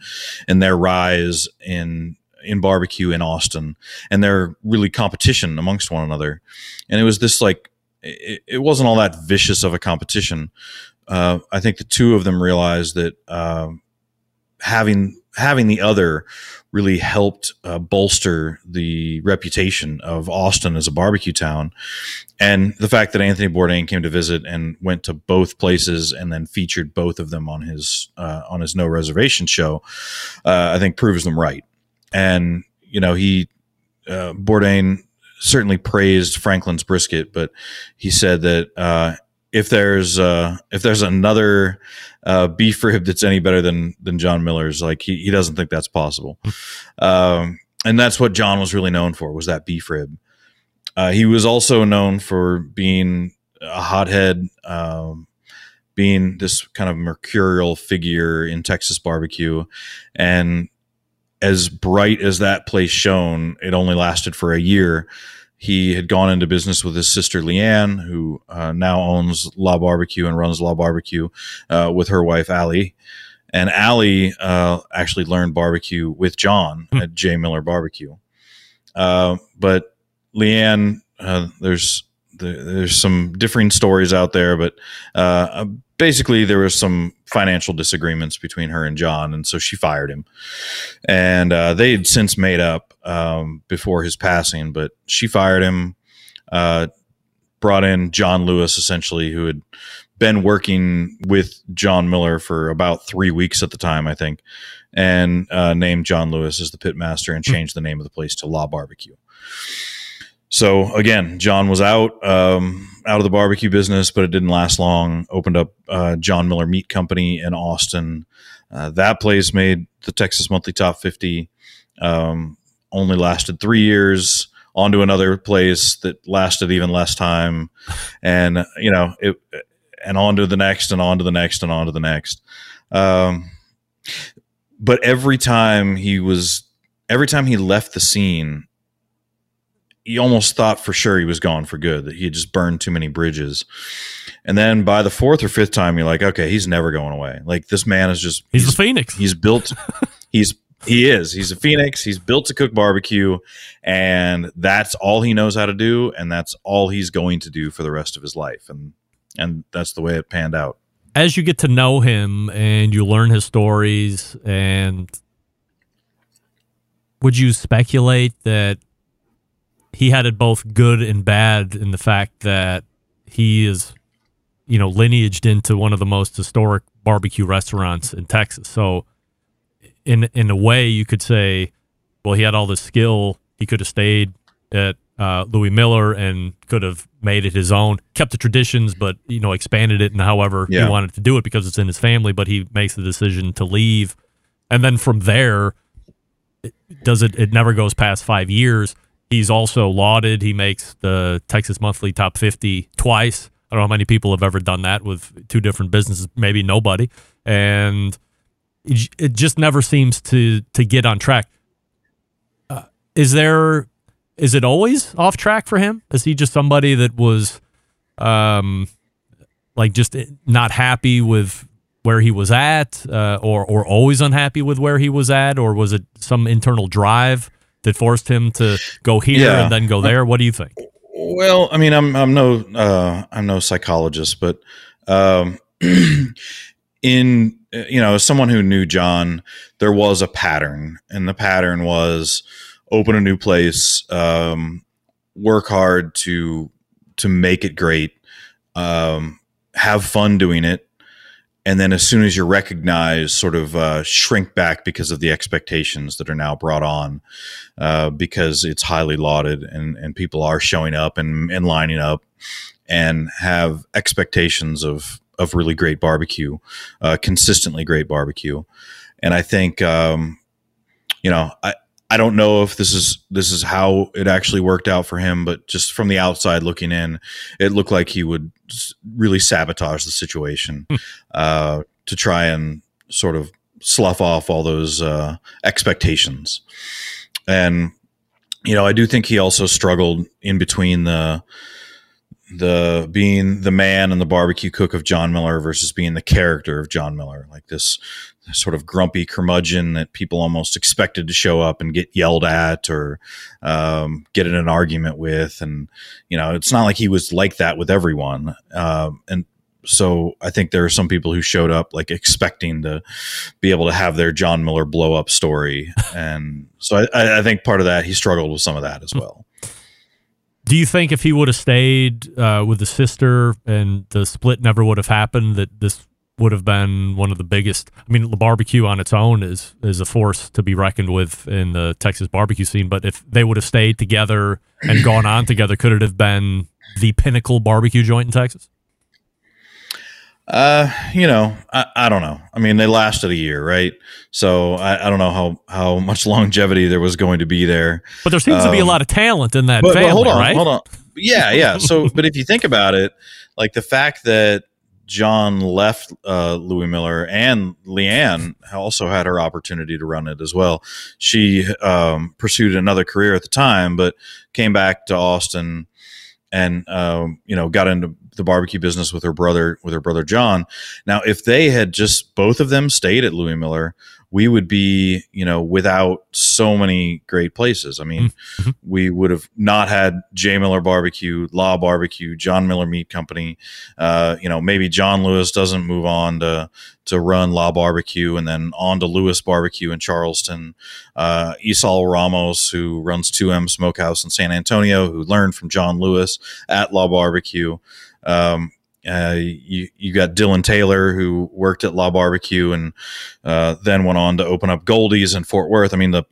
and their rise in in barbecue in Austin and their really competition amongst one another. And it was this like it, it wasn't all that vicious of a competition. Uh, I think the two of them realized that uh, having having the other really helped uh, bolster the reputation of Austin as a barbecue town. And the fact that Anthony Bourdain came to visit and went to both places and then featured both of them on his uh, on his no reservation show, uh, I think proves them right. And you know he uh, Bourdain certainly praised Franklin's brisket, but he said that uh, if there's uh, if there's another uh, beef rib that's any better than than John Mueller's, like he, he doesn't think that's possible. [laughs] um, and that's what John was really known for was that beef rib. Uh, he was also known for being a hothead, um, being this kind of mercurial figure in Texas barbecue, and as bright as that place shone, it only lasted for a year. He had gone into business with his sister LeAnn, who uh, now owns La Barbecue and runs La Barbecue uh, with her wife Allie. And Allie uh, actually learned barbecue with John at J Mueller Barbecue. Uh, but LeAnn, uh, there's there, there's some differing stories out there, but uh, basically there was some financial disagreements between her and John, and so she fired him. And uh, they had since made up um, before his passing, but she fired him, uh, brought in John Lewis, essentially, who had been working with John Mueller for about three weeks at the time, I think, and uh, named John Lewis as the pit master and changed the name of the place to La Barbecue. So again, John was out um, out of the barbecue business, but it didn't last long. Opened up uh, John Mueller Meat Company in Austin. Uh, that place made the Texas Monthly Top 50. Um, only lasted three years. On to another place that lasted even less time, and you know it, and on to the next, and on to the next, and on to the next. Um, but every time he was, every time he left the scene, you almost thought for sure he was gone for good, that he had just burned too many bridges. And then by the fourth or fifth time, you're like, okay, he's never going away. Like this man is just he's, he's a phoenix. He's built. [laughs] he's he is. He's a phoenix. He's built to cook barbecue, and that's all he knows how to do, and that's all he's going to do for the rest of his life. And and that's the way it panned out. As you get to know him and you learn his stories, and would you speculate that he had it both good and bad in the fact that he is, you know, lineaged into one of the most historic barbecue restaurants in Texas. So, in in a way, you could say, well, he had all this skill. He could have stayed at uh, Louie Mueller and could have made it his own, kept the traditions, but you know, expanded it and however Yeah. he wanted to do it because it's in his family. But he makes the decision to leave, and then from there, it, does it? It never goes past five years. He's also lauded. He makes the Texas Monthly Top 50 twice. I don't know how many people have ever done that with two different businesses. Maybe nobody. And it just never seems to to get on track. Uh, is there? Is it always off track for him? Is he just somebody that was, um, like just not happy with where he was at, uh, or or always unhappy with where he was at, or was it some internal drive that forced him to go here Yeah. and then go there? What do you think? Well, I mean, I'm I'm no uh, I'm no psychologist, but um, [clears throat] in you know, as someone who knew John, there was a pattern, and the pattern was open a new place, um, work hard to to make it great, um, have fun doing it, and then as soon as you're recognized, sort of uh, shrink back because of the expectations that are now brought on, uh, because it's highly lauded and and people are showing up and, and lining up and have expectations of of really great barbecue, uh, consistently great barbecue, and I think um, you know I. I don't know if this is this is how it actually worked out for him, but just from the outside looking in, it looked like he would really sabotage the situation uh, to try and sort of slough off all those uh, expectations. And you know, I do think he also struggled in between the the being the man and the barbecue cook of John Mueller versus being the character of John Mueller, like this sort of grumpy curmudgeon that people almost expected to show up and get yelled at or um, get in an argument with, and you know, it's not like he was like that with everyone. Um, and so I think there are some people who showed up like expecting to be able to have their John Mueller blow up story, and so I, I think part of that he struggled with some of that as well. Do you think if he would have stayed uh, with the sister and the split never would have happened, that this would have been one of the biggest? I mean, the barbecue on its own is is a force to be reckoned with in the Texas barbecue scene. But if they would have stayed together and gone on together, could it have been the pinnacle barbecue joint in Texas? Uh, you know, I, I don't know. I mean, they lasted a year, right? So I, I don't know how how much [laughs] longevity there was going to be there. But there seems to be a Um, lot of talent in that but, but hold on, right? hold on. Yeah, yeah. [laughs] So, but if you think about it, like the fact that John left uh, Louie Mueller and LeAnn also had her opportunity to run it as well. She um, pursued another career at the time, but came back to Austin and um, you know got into the barbecue business with her brother with her brother John. Now, if they had just both of them stayed at Louie Mueller, we would be you know without so many great places. I mean, we would have not had J Mueller Barbecue, La Barbecue, John Mueller Meat Company. Uh, you know, maybe John Lewis doesn't move on to to run La Barbecue, and then on to Lewis Barbecue in Charleston. Uh, Esaul Ramos, who runs 2M Smokehouse in San Antonio, who learned from John Lewis at La Barbecue. Um, Uh, you you got Dylan Taylor who worked at La Barbecue and uh, then went on to open up Goldee's in Fort Worth. I mean the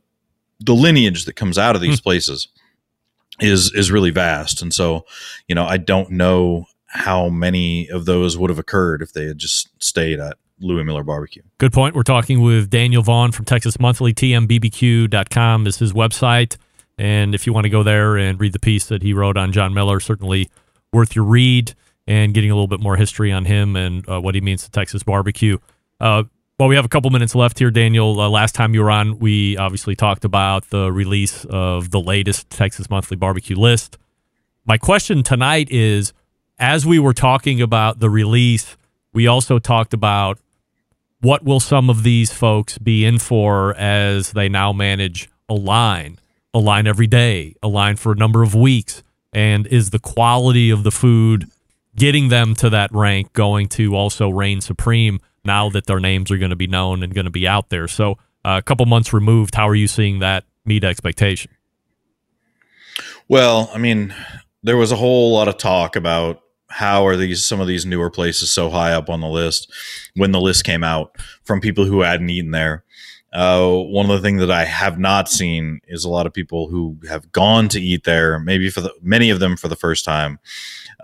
the lineage that comes out of these places is is really vast, and so you know I don't know how many of those would have occurred if they had just stayed at Louie Mueller Barbecue. Good point. We're talking with Daniel Vaughn from Texas Monthly. TMBBQ.com is his website. And if you want to go there and read the piece that he wrote on John Mueller, certainly worth your read and getting a little bit more history on him and uh, what he means to Texas barbecue. Uh, well, we have a couple minutes left here, Daniel. Uh, last time you were on, we obviously talked about the release of the latest Texas Monthly barbecue list. My question tonight is as we were talking about the release, we also talked about what will some of these folks be in for as they now manage a line, a line every day, a line for a number of weeks, and is the quality of the food getting them to that rank going to also reign supreme now that their names are going to be known and going to be out there. So uh, a couple months removed, how are you seeing that meet expectation? Well, I mean, there was a whole lot of talk about how are these some of these newer places so high up on the list when the list came out from people who hadn't eaten there. Uh, one of the things that I have not seen is a lot of people who have gone to eat there, maybe for the many of them for the first time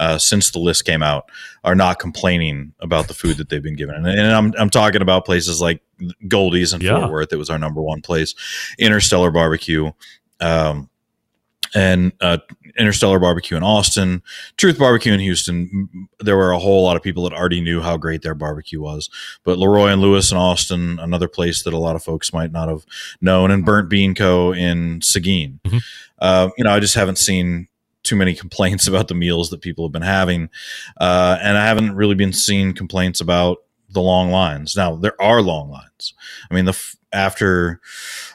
uh, since the list came out, are not complaining about the food that they've been given. And, and I'm I'm talking about places like Goldee's in Yeah. Fort Worth. It was our number one place. Interstellar Barbecue. Um, and uh, Interstellar Barbecue in Austin, Truth Barbecue in Houston. There were a whole lot of people that already knew how great their barbecue was. But Leroy and Lewis in Austin, another place that a lot of folks might not have known, and Burnt Bean Co. in Seguin. Uh, you know, I just haven't seen too many [laughs] complaints about the meals that people have been having, uh, and I haven't really been seeing complaints about the long lines. Now there are long lines. I mean, the after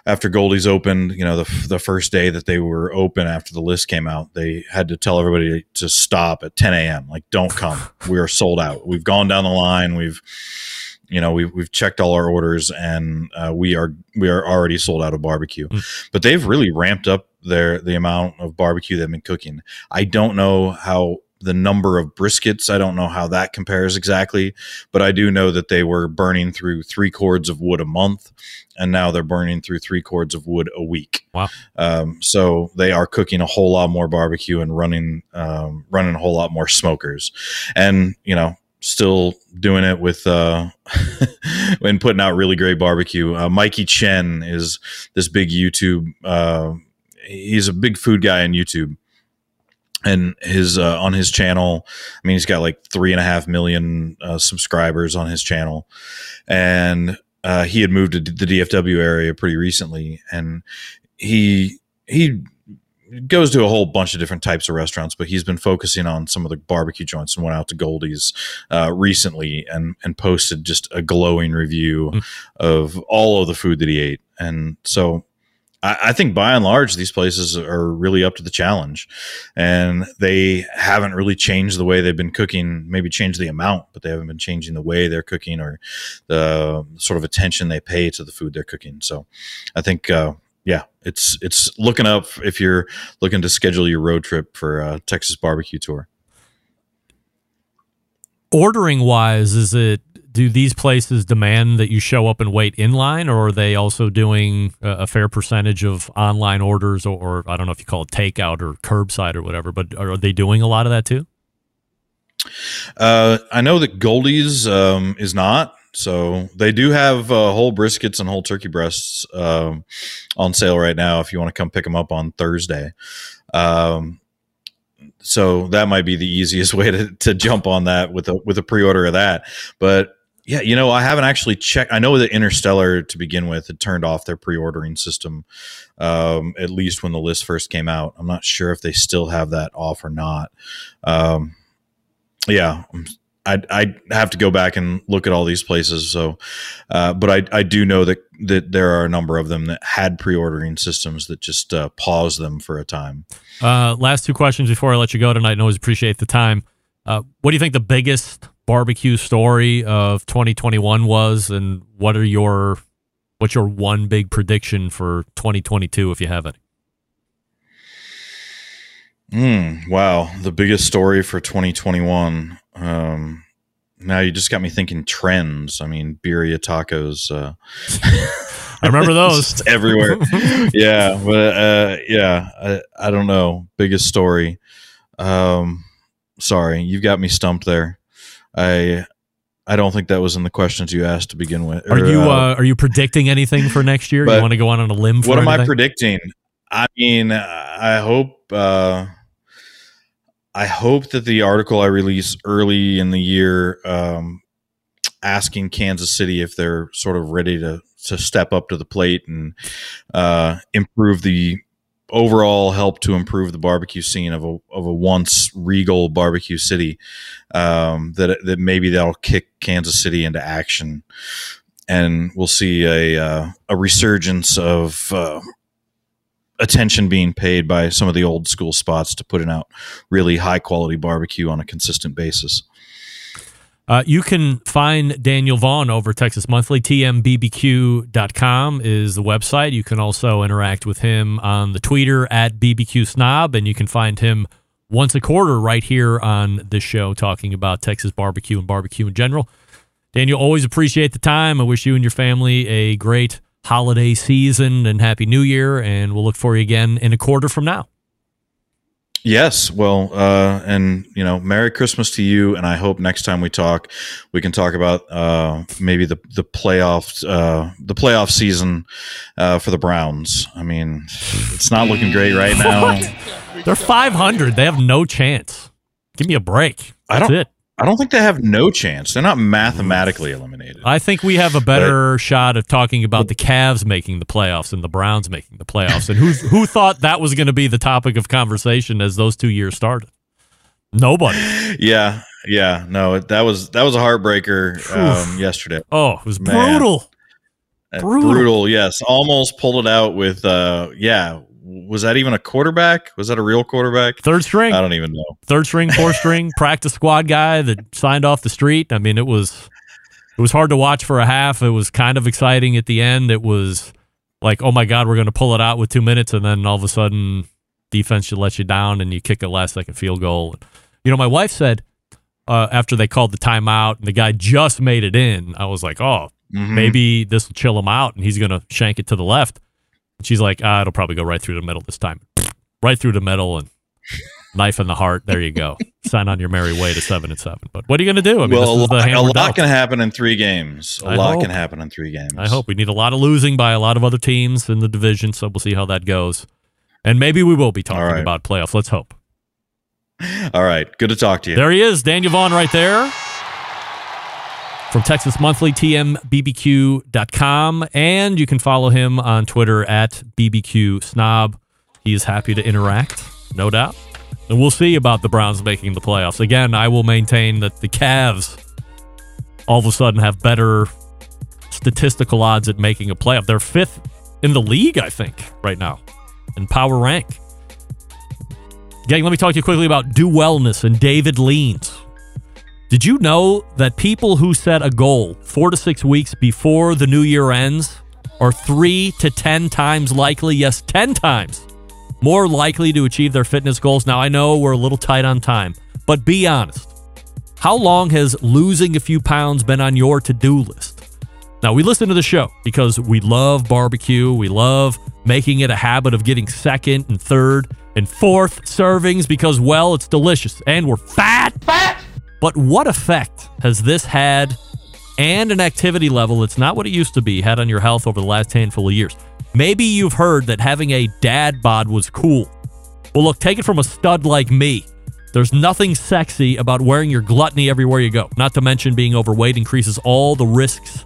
after Goldee's opened, you know, the the first day that they were open after the list came out, they had to tell everybody to stop at 10 a.m. Like, don't come. we are sold out. We've gone down the line. We've you know we've, we've checked all our orders and uh, we are we are already sold out of barbecue but they've really ramped up their the amount of barbecue they've been cooking i don't know how the number of briskets. I don't know how that compares exactly but i do know that they were burning through three cords of wood a month and now they're burning through three cords of wood a week. Wow. um, so they are cooking a whole lot more barbecue and running um, running a whole lot more smokers. And you know still doing it with uh [laughs] and putting out really great barbecue. Uh, mikey chen is this big youtube uh he's a big food guy on youtube and his uh, on his channel i mean he's got like three and a half million uh, subscribers on his channel and uh, he had moved to the dfw area pretty recently and he he goes to a whole bunch of different types of restaurants, but he's been focusing on some of the barbecue joints and went out to Goldee's uh, recently and and posted just a glowing review of all of the food that he ate. And so I, I think by and large these places are really up to the challenge, and they haven't really changed the way they've been cooking. Maybe changed the amount, but they haven't been changing the way they're cooking or the sort of attention they pay to the food they're cooking. So I think. Uh, yeah, it's it's looking up if you're looking to schedule your road trip for a Texas barbecue tour. Ordering wise, is it do these places demand that you show up and wait in line, or are they also doing a, fair percentage of online orders, or, or I don't know if you call it takeout or curbside or whatever, but are they doing a lot of that too? Uh, I know that Goldee's um, is not. So they do have uh, whole briskets and whole turkey breasts um, on sale right now. If you want to come pick them up on Thursday, um, so that might be the easiest [laughs] way to, to jump on that with a with a pre order of that. But yeah, you know, I haven't actually checked. I know that Interstellar to begin with had turned off their pre ordering system, um, at least when the list first came out. I'm not sure if they still have that off or not. Um, yeah, I'd, I'd have to go back and look at all these places. So, uh, but I, I do know that, that there are a number of them that had pre-ordering systems that just uh, paused them for a time. Uh, last two questions before I let you go tonight, and always appreciate the time. Uh, what do you think the biggest barbecue story of 2021 was, and what are your what's your one big prediction for 2022 if you have it? Mm, wow, the biggest story for 2021. Um, now you just got me thinking trends. I mean, birria tacos. Uh, I remember [laughs] those everywhere. yeah, but uh, yeah, I, I don't know. Biggest story. Um, sorry, you've got me stumped there. I I don't think that was in the questions you asked to begin with. Are you uh, uh, are you predicting anything for next year? You want to go out on a limb for what am I predicting? I mean, I hope uh, I hope that the article I release early in the year, um, asking Kansas City if they're sort of ready to to step up to the plate and uh, improve the overall help to improve the barbecue scene of a of a once regal barbecue city. Um, that that maybe that'll kick Kansas City into action, and we'll see a uh, a resurgence of. Uh, attention being paid by some of the old school spots to putting out really high quality barbecue on a consistent basis. Uh, you can find Daniel Vaughn over Texas Monthly. TMBBQ.com is the website. You can also interact with him on the Twitter at BBQ Snob, and you can find him once a quarter right here on this show talking about Texas barbecue and barbecue in general. Daniel, always appreciate the time. I wish you and your family a great holiday season and happy new year, and we'll look for you again in a quarter from now. Yes, well, uh, and you know, Merry Christmas to you, and I hope next time we talk, we can talk about uh, maybe the the playoff uh, the playoff season uh, for the Browns. I mean, it's not looking great right [laughs] now. They're 500. They have no chance. Give me a break. I That's don't. it. I don't think they have no chance. They're not mathematically eliminated. I think we have a better shot of talking about the Cavs making the playoffs and the Browns making the playoffs. And who who thought that was going to be the topic of conversation as those two years started? Nobody. Yeah, yeah, no, that was that was a heartbreaker um, yesterday. Oh, it was Man. brutal. Uh, Brutal. brutal. yes. Almost pulled it out with, uh, yeah. Was that even a quarterback? Was that a real quarterback? Third string. I don't even know. Third string, fourth string, [laughs] practice squad guy that signed off the street. I mean, it was it was hard to watch for a half. It was kind of exciting at the end. It was like, oh my god, we're going to pull it out with two minutes, and then all of a sudden, defense should let you down, and you kick a last second field goal. You know, my wife said uh, after they called the timeout and the guy just made it in, I was like, oh, Mhm. maybe this will chill him out, and he's going to shank it to the left. And she's like, ah, it'll probably go right through the middle this time, [laughs] right through the middle, and knife in the heart. There you go. [laughs] Sign on your merry way to seven and seven. But what are you going to do? I mean, well, this a is the lot, a lot dealt. can happen in three games. A I lot hope. can happen in three games. I hope we need a lot of losing by a lot of other teams in the division, so we'll see how that goes. And maybe we will be talking right. about playoffs. Let's hope. [laughs] All right. Good to talk to you. There he is, Daniel Vaughn, right there. From Texas Monthly, TMBBQ.com. And you can follow him on Twitter at BBQ Snob. He is happy to interact, no doubt. And we'll see about the Browns making the playoffs. Again, I will maintain that the Cavs all of a sudden have better statistical odds at making a playoff. They're fifth in the league, I think, right now in power rank. Gang, let me talk to you quickly about Do Wellness and David Leans. Did you know that people who set a goal four to six weeks before the new year ends are three to 10 times likely, yes, 10 times more likely to achieve their fitness goals? Now, I know we're a little tight on time, but be honest. How long has losing a few pounds been on your to do list? Now, we listen to the show because we love barbecue. We love making it a habit of getting second and third and fourth servings because, well, it's delicious and we're fat. Fat! But what effect has this had and an activity level that's not what it used to be had on your health over the last handful of years? Maybe you've heard that having a dad bod was cool. Well, look, take it from a stud like me. There's nothing sexy about wearing your gluttony everywhere you go. Not to mention being overweight increases all the risks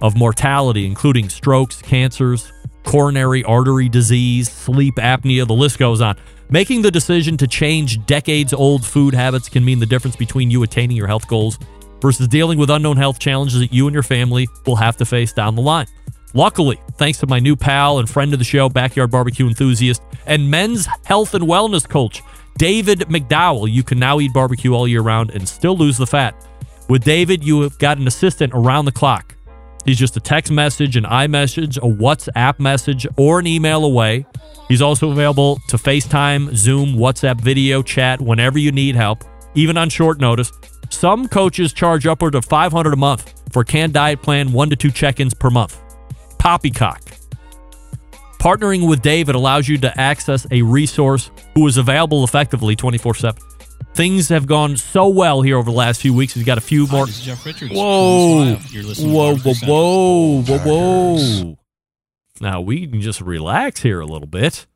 of mortality, including strokes, cancers, coronary artery disease, sleep apnea, the list goes on. Making the decision to change decades old food habits can mean the difference between you attaining your health goals versus dealing with unknown health challenges that you and your family will have to face down the line. Luckily, thanks to my new pal and friend of the show, backyard barbecue enthusiast, and men's health and wellness coach, David McDowell, you can now eat barbecue all year round and still lose the fat. With David, you have got an assistant around the clock. He's just a text message, an iMessage, a WhatsApp message, or an email away. He's also available to FaceTime, Zoom, WhatsApp video chat whenever you need help, even on short notice. Some coaches charge upward of 500 a month for canned diet plan, one to two check-ins per month. Poppycock. Partnering with David allows you to access a resource who is available effectively 24/7. Things have gone so well here over the last few weeks. We've got a few more. This is Jeff Richards. Whoa, You're listening to whoa, whoa, whoa, whoa, whoa. Now we can just relax here a little bit.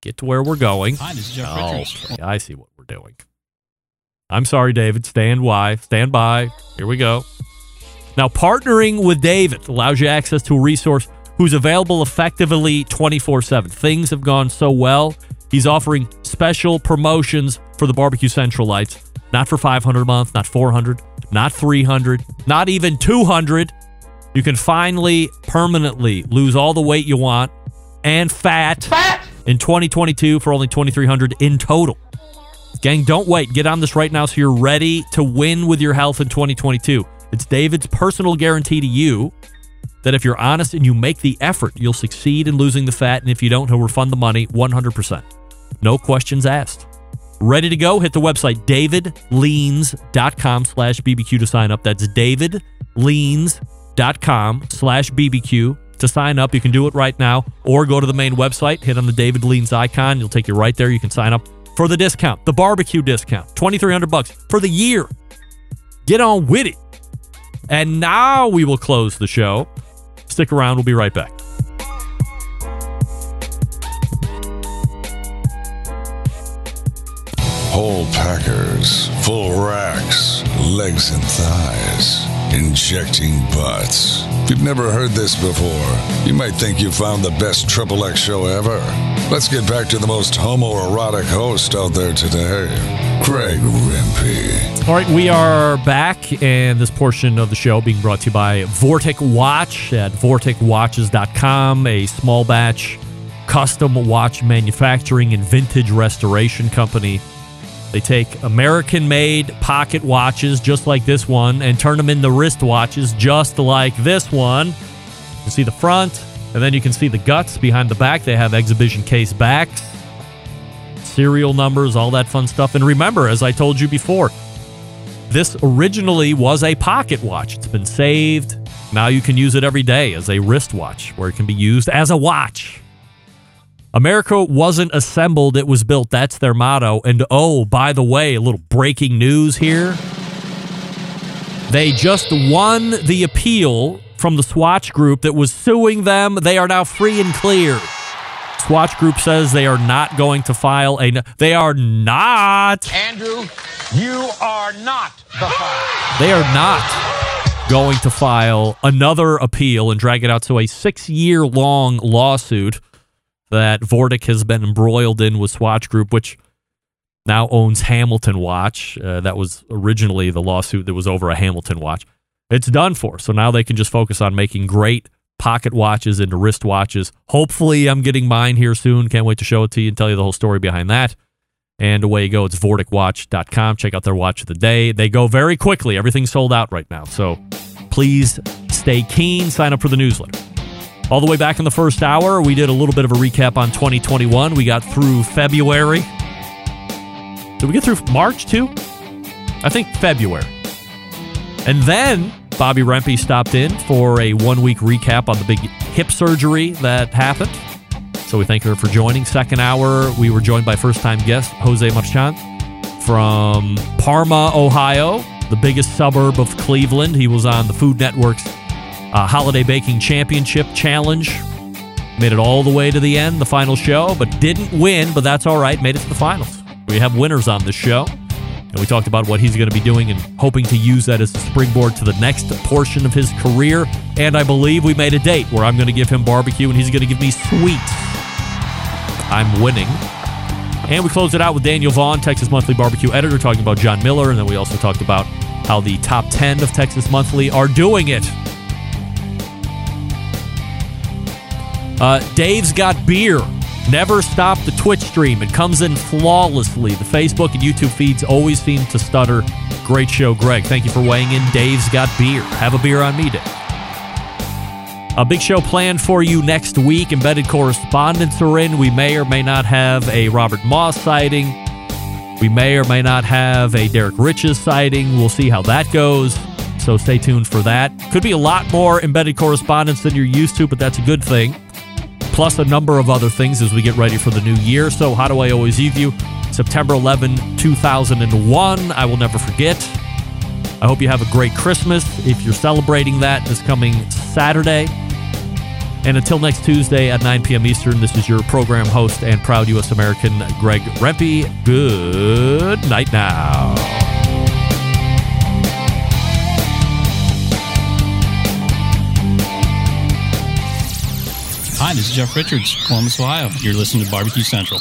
Get to where we're going. Hi, this is Jeff Oh, Richards. okay, I see what we're doing. I'm sorry, David. Stand by. Stand by. Here we go. Now, partnering with David allows you access to a resource who's available effectively 24 7. Things have gone so well. He's offering special promotions for the Barbecue Central lights. Not for 500 a month, not 400, not 300, not even 200. You can finally permanently lose all the weight you want and fat, in 2022 for only 2300 in total. Gang, don't wait. Get on this right now so you're ready to win with your health in 2022. It's David's personal guarantee to you that if you're honest and you make the effort, you'll succeed in losing the fat. And if you don't, he'll refund the money 100%. No questions asked. Ready to go? Hit the website davidleans.com slash BBQ to sign up. That's davidleans.com slash BBQ to sign up. You can do it right now or go to the main website, hit on the David Leans icon. You'll take you right there. You can sign up for the discount, the barbecue discount, 2300 bucks for the year. Get on with it. And now we will close the show. Stick around. We'll be right back. Whole packers, full racks, legs and thighs, injecting butts. If you've never heard this before, you might think you found the best Triple X show ever. Let's get back to the most homoerotic host out there today, Greg Rempe. All right, we are back, and this portion of the show being brought to you by Vortic Watch at vorticwatches.com, a small batch custom watch manufacturing and vintage restoration company. They take American made pocket watches just like this one and turn them into wrist watches just like this one. You can see the front, and then you can see the guts behind the back. They have exhibition case backs, serial numbers, all that fun stuff. And remember, as I told you before, this originally was a pocket watch. It's been saved. Now you can use it every day as a wristwatch, where it can be used as a watch. America wasn't assembled, it was built. That's their motto. And oh, by the way, a little breaking news here. They just won the appeal from the Swatch Group that was suing them. They are now free and clear. Swatch Group says they are not going to file a. They are not. Andrew, you are not the father. They are not going to file another appeal and drag it out to a six year long lawsuit that Vortic has been embroiled in with Swatch Group, which now owns Hamilton Watch. Uh, that was originally the lawsuit that was over a Hamilton watch. It's done for. So now they can just focus on making great pocket watches into wrist watches. Hopefully, I'm getting mine here soon. Can't wait to show it to you and tell you the whole story behind that. And away you go. It's vorticwatch.com. Check out their watch of the day. They go very quickly. Everything's sold out right now. So please stay keen. Sign up for the newsletter. All the way back in the first hour, we did a little bit of a recap on 2021. We got through February. Did we get through March too? I think February. And then Bobby Rempe stopped in for a one week recap on the big hip surgery that happened. So we thank her for joining. Second hour, we were joined by first time guest Jose Marchan from Parma, Ohio, the biggest suburb of Cleveland. He was on the Food Network's uh, Holiday Baking Championship Challenge. Made it all the way to the end, the final show, but didn't win, but that's all right. Made it to the finals. We have winners on this show. And we talked about what he's going to be doing and hoping to use that as a springboard to the next portion of his career. And I believe we made a date where I'm going to give him barbecue and he's going to give me sweets. I'm winning. And we closed it out with Daniel Vaughn, Texas Monthly Barbecue editor, talking about John Mueller. And then we also talked about how the top 10 of Texas Monthly are doing it. Uh, Dave's got beer. Never stop the Twitch stream. It comes in flawlessly. The Facebook and YouTube feeds always seem to stutter. Great show, Greg. Thank you for weighing in. Dave's got beer. Have a beer on me, Dave. A big show planned for you next week. Embedded correspondents are in. We may or may not have a Robert Moss sighting. We may or may not have a Derek Riches sighting. We'll see how that goes. So stay tuned for that. Could be a lot more embedded correspondence than you're used to, but that's a good thing. Plus a number of other things as we get ready for the new year. So, how do I always leave you? September 11, 2001. I will never forget. I hope you have a great Christmas if you're celebrating that this coming Saturday. And until next Tuesday at 9 p.m. Eastern, this is your program host and proud U.S. American, Greg Rempe. Good night now. Hi, this is Jeff Richards, Columbus, Ohio. You're listening to Barbecue Central.